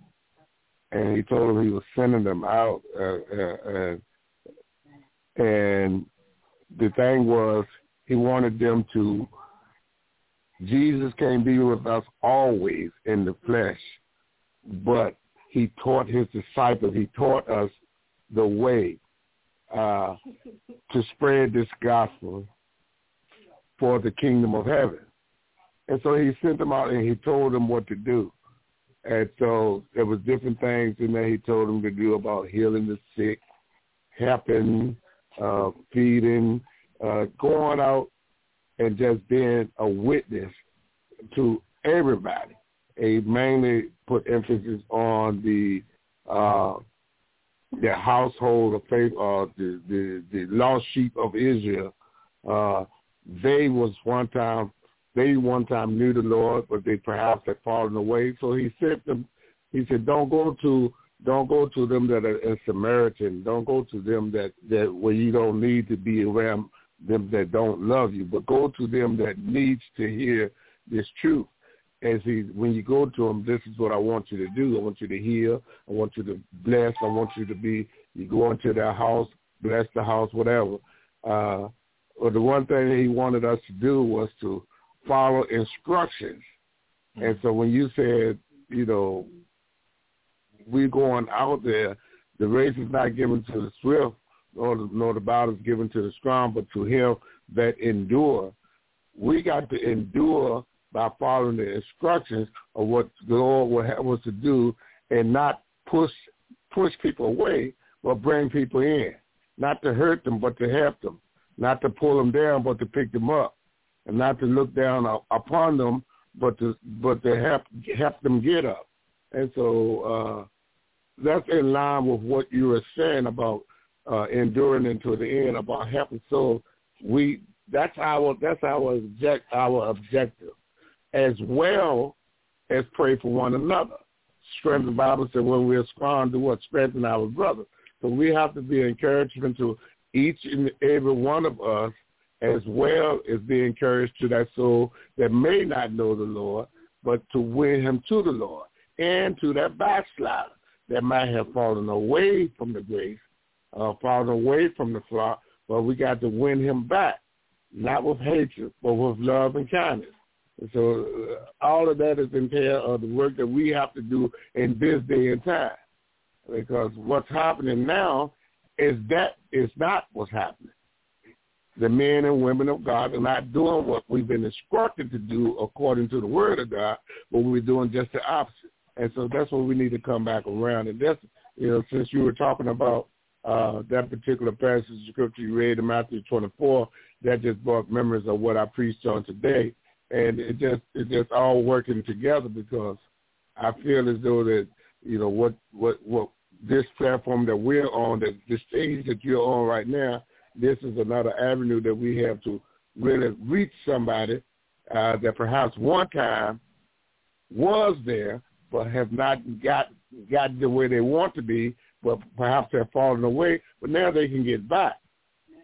and he told them he was sending them out, uh, uh, uh, and the thing was he wanted them to Jesus can't be with us always in the flesh, but he taught his disciples, he taught us the way uh, to spread this gospel for the kingdom of heaven. And so he sent them out and he told them what to do. And so there was different things in there he told them to do about healing the sick, helping, uh, feeding, uh, going out and just being a witness to everybody. He mainly put emphasis on the uh, the household of faith, uh, the, the the lost sheep of Israel. Uh, they was one time they one time knew the Lord, but they perhaps had fallen away. So he sent them. He said, "Don't go to don't go to them that are in Samaritan. Don't go to them that that where you don't need to be around them that don't love you, but go to them that needs to hear this truth. As he, when you go to them, this is what I want you to do. I want you to heal. I want you to bless. I want you to be. You go into their house, bless the house, whatever. Uh, or the one thing he wanted us to do was to follow instructions. And so when you said, you know, we going out there, the race is not given to the swift, nor the, nor the battle is given to the strong, but to him that endure. We got to endure by following the instructions of what the Lord will have us to do and not push push people away, but bring people in. Not to hurt them, but to help them. Not to pull them down, but to pick them up. And not to look down upon them, but to but to help help them get up. And so uh, that's in line with what you were saying about uh, enduring until the end about helping. So we that's our that's our object our objective, as well as pray for one another. Strengthen the Bible said when we are strong, do what strengthen our brother. So we have to be encouragement to each and every one of us, as well as be encouraged to that soul that may not know the Lord, but to win him to the Lord, and to that backslider that might have fallen away from the grace uh, fallen away from the flock, but we got to win him back, not with hatred, but with love and kindness. And so uh, all of that is entailed of the work that we have to do in this day and time. Because what's happening now is that is not what's happening. The men and women of God are not doing what we've been instructed to do according to the word of God, but we're doing just the opposite. And so that's what we need to come back around. And that's, you know, since you were talking about uh, that particular passage of scripture you read in Matthew 24, that just brought memories of what I preached on today. And it just it just all working together because I feel as though that, you know, what what what this platform that we're on, that the stage that you're on right now, this is another avenue that we have to really reach somebody uh, that perhaps one time was there but have not got got to where they want to be but perhaps they're falling away, but now they can get back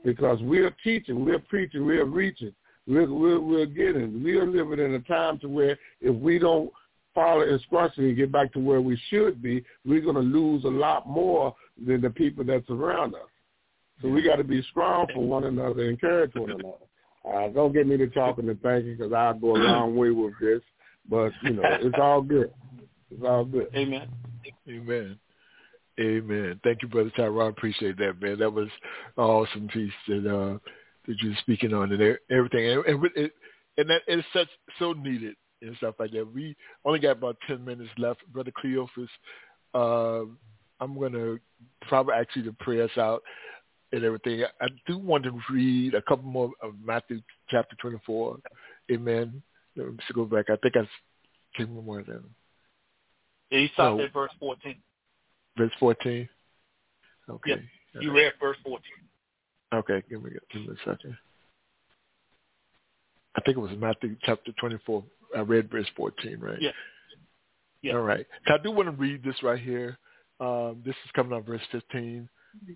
because we're teaching, we're preaching, we're reaching, we're, we're, we're getting. We're living in a time to where if we don't follow instruction and get back to where we should be, we're going to lose a lot more than the people that's around us. So we got to be strong for one another, and encourage one another. Uh, don't get me to talking and thinking because I'll go a long way with this, but you know it's all good. It's all good. Amen. Amen. Amen. Thank you, Brother Tyrone. I appreciate that, man. That was an awesome piece that uh, that you're speaking on and everything. And, and, it, and that is such so needed and stuff like that. We only got about ten minutes left, Brother Cleophas. Uh, I'm gonna probably ask you to pray us out and everything. I do want to read a couple more of Matthew chapter 24. Amen. Let me go back. I think I came one more than. Yeah, he stopped so, at verse 14. Verse 14? Okay. Yep. You read verse 14. Okay, give me, give me a second. I think it was Matthew chapter 24. I read verse 14, right? Yeah. yeah. All right. So I do want to read this right here. Um, this is coming on verse 15,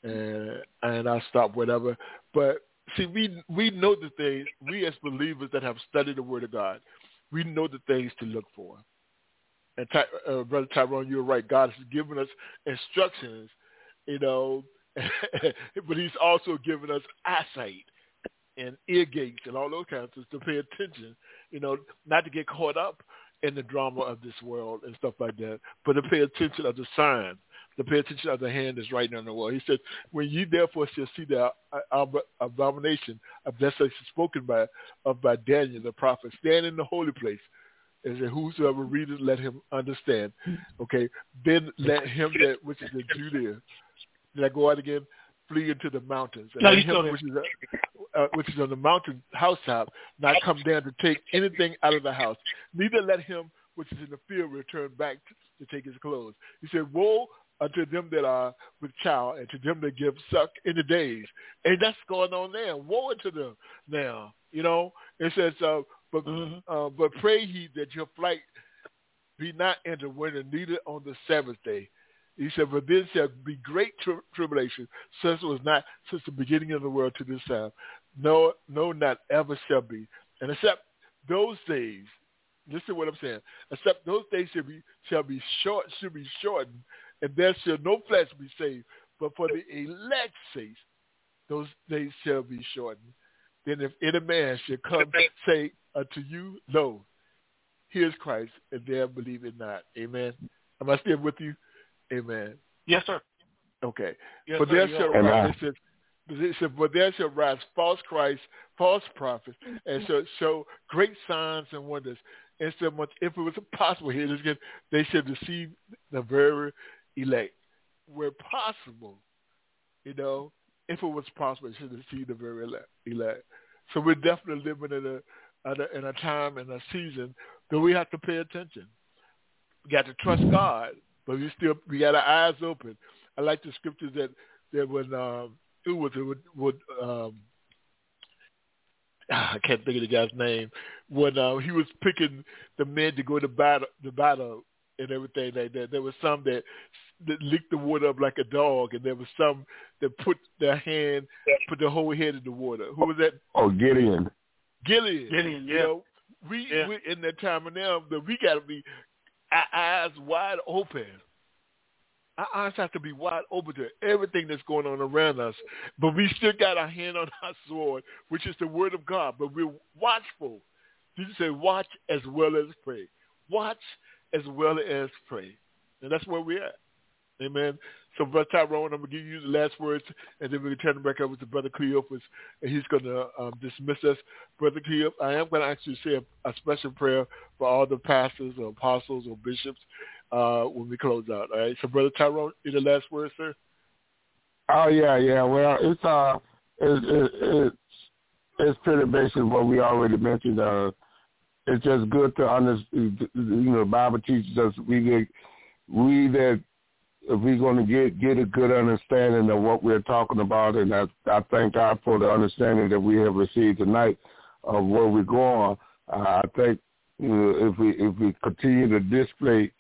and and I'll stop whatever. But see, we we know the things. We as believers that have studied the Word of God, we know the things to look for. And Ty, uh, brother Tyrone, you're right. God has given us instructions, you know, but He's also given us eyesight and ear gates and all those kinds of things to pay attention, you know, not to get caught up in the drama of this world and stuff like that, but to pay attention of the signs, to pay attention of the hand that's writing on the wall. He said, when you therefore shall see the abomination of desolation spoken by of by Daniel the prophet, stand in the holy place. And said, whosoever readeth, let him understand. Okay, then let him that which is in Judea. Did I go out again? Flee into the mountains. And no, him, which is uh, which is on the mountain housetop, not come down to take anything out of the house. Neither let him which is in the field return back to, to take his clothes. He said, Woe unto them that are with child and to them that give suck in the days. And that's going on there. Woe unto them now. You know, it says, uh, but mm-hmm. uh, but pray ye that your flight be not in the winter, neither on the Sabbath day. He said, but then shall be great tri- tribulation, such was not since the beginning of the world to this time no, no, not ever shall be. And except those days, listen to what I'm saying. Except those days shall be shall be short, should be shortened, and there shall no flesh be saved. But for the elect's sake, those days shall be shortened. Then if any man should come say unto you, No, here's Christ, and there believe it not. Amen. Am I still with you? Amen. Yes, sir. Okay. Yes, but sir. there shall rise, it says, it said, but there shall rise false Christ, false prophets, and shall show great signs and wonders. And so much, if it was possible here, again, they should deceive the very elect. Where possible, you know, if it was possible, they should deceive the very elect. So we're definitely living in a, in a, in a time and a season that we have to pay attention. We got to trust God, but we still we got our eyes open. I like the scriptures that that when um, do with it would, would um, I can't think of the guy's name when uh, he was picking the men to go to battle, the battle and everything like that. There was some that, that licked the water up like a dog, and there was some that put their hand, put their whole head in the water. Who was that? Oh, Gideon. Gideon. Gideon. Yeah. You know, we yeah. we in that time of now that we got to be eyes wide open our eyes have to be wide open to everything that's going on around us. But we still got our hand on our sword, which is the word of God. But we're watchful. Jesus said, watch as well as pray. Watch as well as pray. And that's where we're at. Amen. So, Brother Tyrone, I'm going to give you the last words, and then we're going to turn it back over to Brother Cleophas, and he's going to um, dismiss us. Brother Cleophas, I am going to actually say a, a special prayer for all the pastors or apostles or bishops uh, when we close out. All right. So, Brother Tyrone, any last words, sir? Oh yeah, yeah. Well, it's uh, it's it's it's pretty basic what we already mentioned. Uh, it's just good to understand. You know, Bible teaches us we get we that if we're going to get get a good understanding of what we're talking about, and I, I thank God for the understanding that we have received tonight of where we're going. Uh, I think you know, if we if we continue to display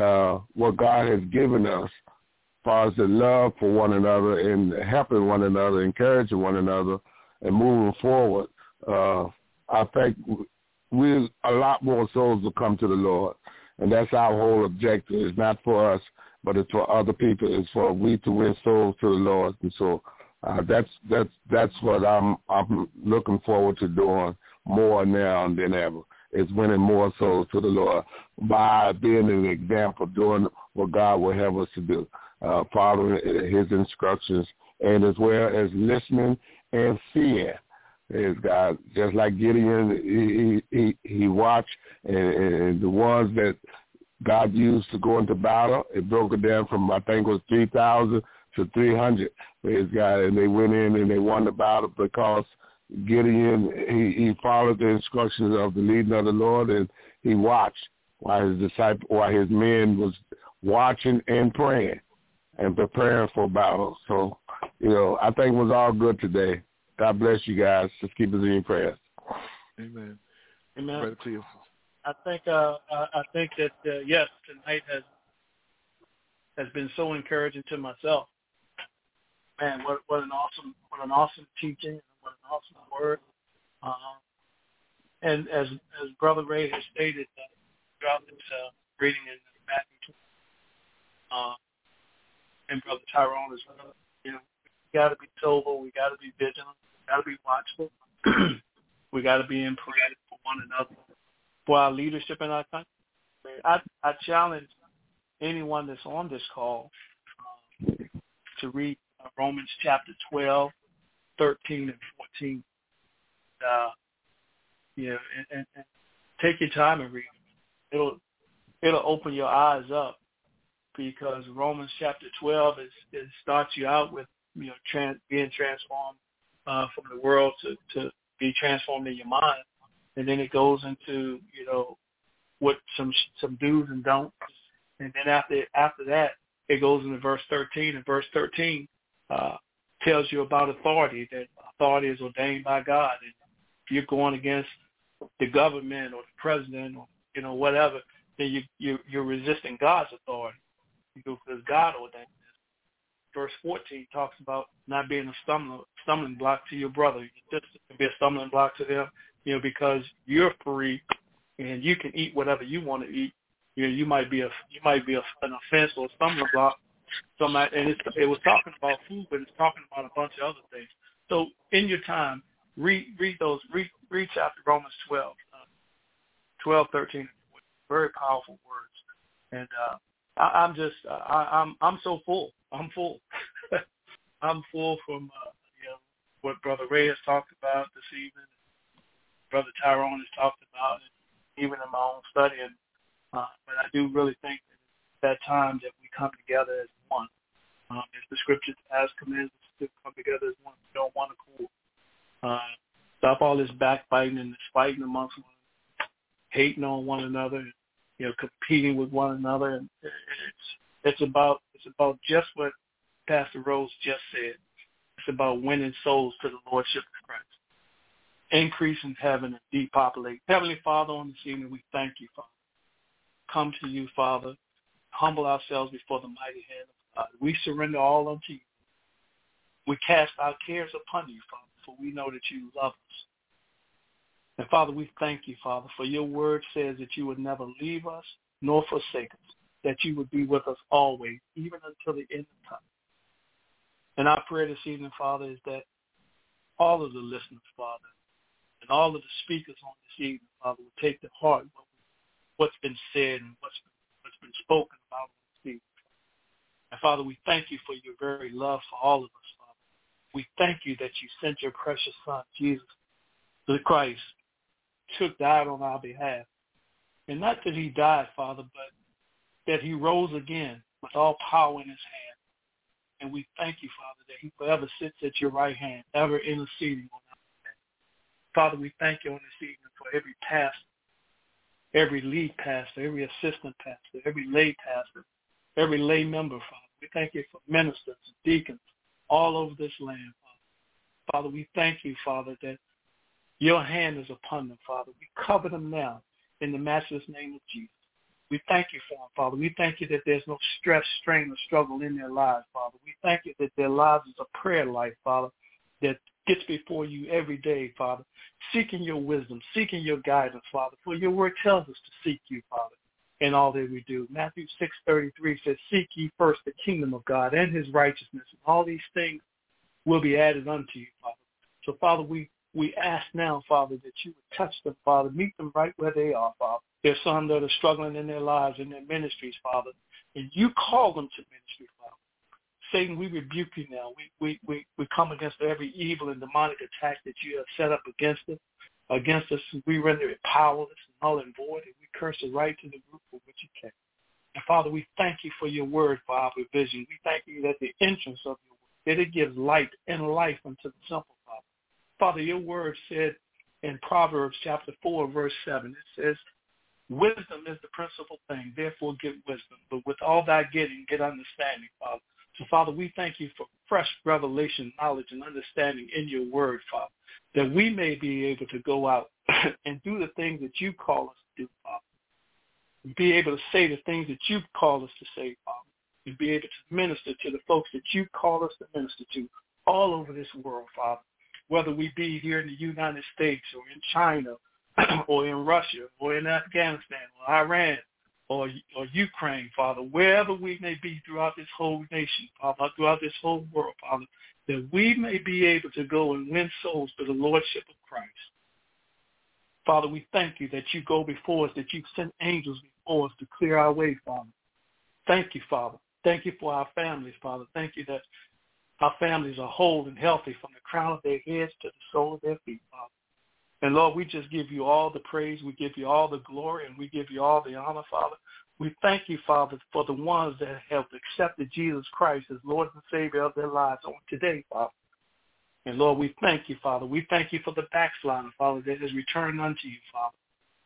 uh, what God has given us as far as the love for one another and helping one another, encouraging one another, and moving forward. Uh, I think we a lot more souls will come to the Lord, and that's our whole objective. It's not for us, but it's for other people. It's for we to win souls to the Lord, and so uh, that's that's that's what I'm I'm looking forward to doing more now than ever is winning more souls to the Lord by being an example, doing what God will have us to do, uh, following his instructions, and as well as listening and seeing. Is God just like Gideon? He he he watched, and, and the ones that God used to go into battle, it broke it down from I think it was three thousand to three hundred. Praise God, and they went in and they won the battle because Gideon, he, he followed the instructions of the leading of the Lord, and he watched while his disciple, while his men was watching and praying. and preparing for battle. So, you know, I think it was all good today. God bless you guys. Just keep us in your prayers. Amen. Amen. Brother Cleo. I think uh, I think that uh, yes, tonight has has been so encouraging to myself. Man, what what an awesome what an awesome teaching, what an awesome word. Uh, and as as Brother Ray has stated uh, throughout this uh, reading in Matthew, uh, and Brother Tyrone as well, you know, we got to be sober, we got to be vigilant, we got to be watchful, we got to be in prayer for one another, for our leadership in our country. I I challenge anyone that's on this call uh, to read uh, Romans chapter 12, 13, and 14. Uh, and, and, and take your time and read it. It'll it'll open your eyes up because Romans chapter 12 is it starts you out with you know trans, being transformed uh, from the world to to be transformed in your mind, and then it goes into you know what some some do's and don'ts, and then after after that it goes into verse 13, and verse 13 uh, tells you about authority that authority is ordained by God, and if you're going against the government or the president or you know whatever, then you, you you're resisting God's authority. Because God ordained. Verse 14 talks about not being a stumbling, stumbling block to your brother. Sister can be a stumbling block to them, you know, because you're free and you can eat whatever you want to eat. You know, you might be a you might be a, an offense or a stumbling block. Somebody, and it's, it was talking about food, but it's talking about a bunch of other things. So in your time, read read those read read chapter Romans 12, uh, 12, 13, very powerful words. And uh, I, I'm just uh, I, I'm I'm so full. I'm full. I'm full from uh, you know what Brother Ray has talked about this evening, Brother Tyrone has talked about, and even in my own study. And uh, but I do really think that it's that time that we come together as one. Um, as the scripture has commanded us to come together as one, we don't want to cool. uh, stop all this backbiting and this fighting amongst one hating on one another, you know, competing with one another. And it's it's about it's about just what Pastor Rose just said. It's about winning souls to the Lordship of Christ. Increase in heaven and depopulate. Heavenly Father, on this evening, we thank you, Father. Come to you, Father. Humble ourselves before the mighty hand of God. We surrender all unto you. We cast our cares upon you, Father for we know that you love us. And Father, we thank you, Father, for your word says that you would never leave us nor forsake us, that you would be with us always, even until the end of time. And our prayer this evening, Father, is that all of the listeners, Father, and all of the speakers on this evening, Father, will take to heart what's been said and what's been, what's been spoken about this evening. And Father, we thank you for your very love for all of us, Father. we thank you that you sent your precious son, Jesus, the Christ, took, died on our behalf. And not that he died, Father, but that he rose again with all power in his hand. And we thank you, Father, that he forever sits at your right hand, ever interceding on our behalf. Father, we thank you on this evening for every pastor, every lead pastor, every assistant pastor, every lay pastor, every lay member, Father. We thank you for ministers, deacons, all over this land, Father. Father, we thank you, Father, that your hand is upon them, Father. We cover them now in the matchless name of Jesus. We thank you for them, Father. We thank you that there's no stress, strain, or struggle in their lives, Father. We thank you that their lives is a prayer life, Father, that gets before you every day, Father, seeking your wisdom, seeking your guidance, Father. For your word tells us to seek you, Father in all that we do. Matthew 6.33 says, Seek ye first the kingdom of God and his righteousness, and all these things will be added unto you, Father. So, Father, we, we ask now, Father, that you would touch them, Father, meet them right where they are, Father. There's some that are struggling in their lives, in their ministries, Father, and you call them to ministry, Father. Satan, we rebuke you now. We, we, we, we come against every evil and demonic attack that you have set up against us against us, we render it powerless and null and void, and we curse it right to the root for which you came. And Father, we thank you for your word, for our provision. We thank you that the entrance of your word, that it gives light and life unto the simple, Father. Your word said in Proverbs chapter 4, verse 7, it says, Wisdom is the principal thing, therefore get wisdom. But with all thy getting, get understanding, Father. And Father, we thank you for fresh revelation, knowledge, and understanding in your word, Father, that we may be able to go out and do the things that you call us to do, Father. And be able to say the things that you call us to say, Father. And be able to minister to the folks that you call us to minister to all over this world, Father. Whether we be here in the United States or in China or in Russia or in Afghanistan or Iran or, or Ukraine, Father, wherever we may be throughout this whole nation, Father, throughout this whole world, Father, that we may be able to go and win souls to the Lordship of Christ. Father, we thank you that you go before us, that you send angels before us to clear our way, Father. Thank you, Father. Thank you for our families, Father. Thank you that our families are whole and healthy from the crown of their heads to the sole of their feet, Father. And Lord, we just give you all the praise. We give you all the glory and we give you all the honor, Father. We thank you, Father, for the ones that have accepted Jesus Christ as Lord and Savior of their lives on today, Father. And Lord, we thank you, Father. We thank you for the backslider, Father, that has returned unto you, Father.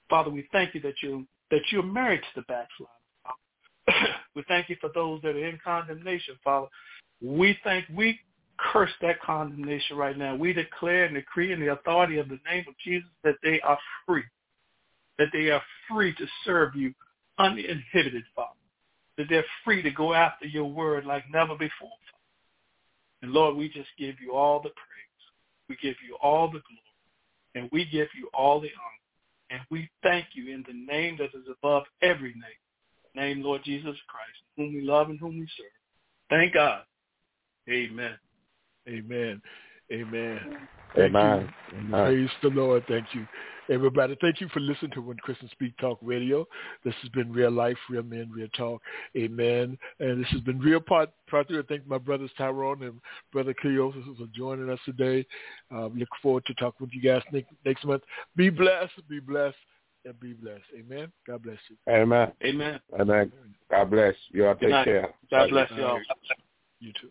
Father, we thank you that you that you're married to the backslider, Father. we thank you for those that are in condemnation, Father. We thank we curse that condemnation right now. We declare and decree in the authority of the name of Jesus that they are free, that they are free to serve you uninhibited, Father, that they're free to go after your word like never before, Father. And Lord, we just give you all the praise. We give you all the glory. And we give you all the honor. And we thank you in the name that is above every name, name Lord Jesus Christ, whom we love and whom we serve. Thank God. Amen. Amen. Amen. Thank Amen. You. Amen. Praise the Lord. Thank you. Everybody, thank you for listening to When Christians Speak Talk Radio. This has been Real Life, Real Men, Real Talk. Amen. And this has been Real Part, part Three. I thank my brothers Tyrone and Brother Cleophas for joining us today. Um, look forward to talking with you guys next, next month. Be blessed. Be blessed. And be blessed. Amen. God bless you. Amen. Amen. Amen. God bless. You all take care. God bless you all. You too.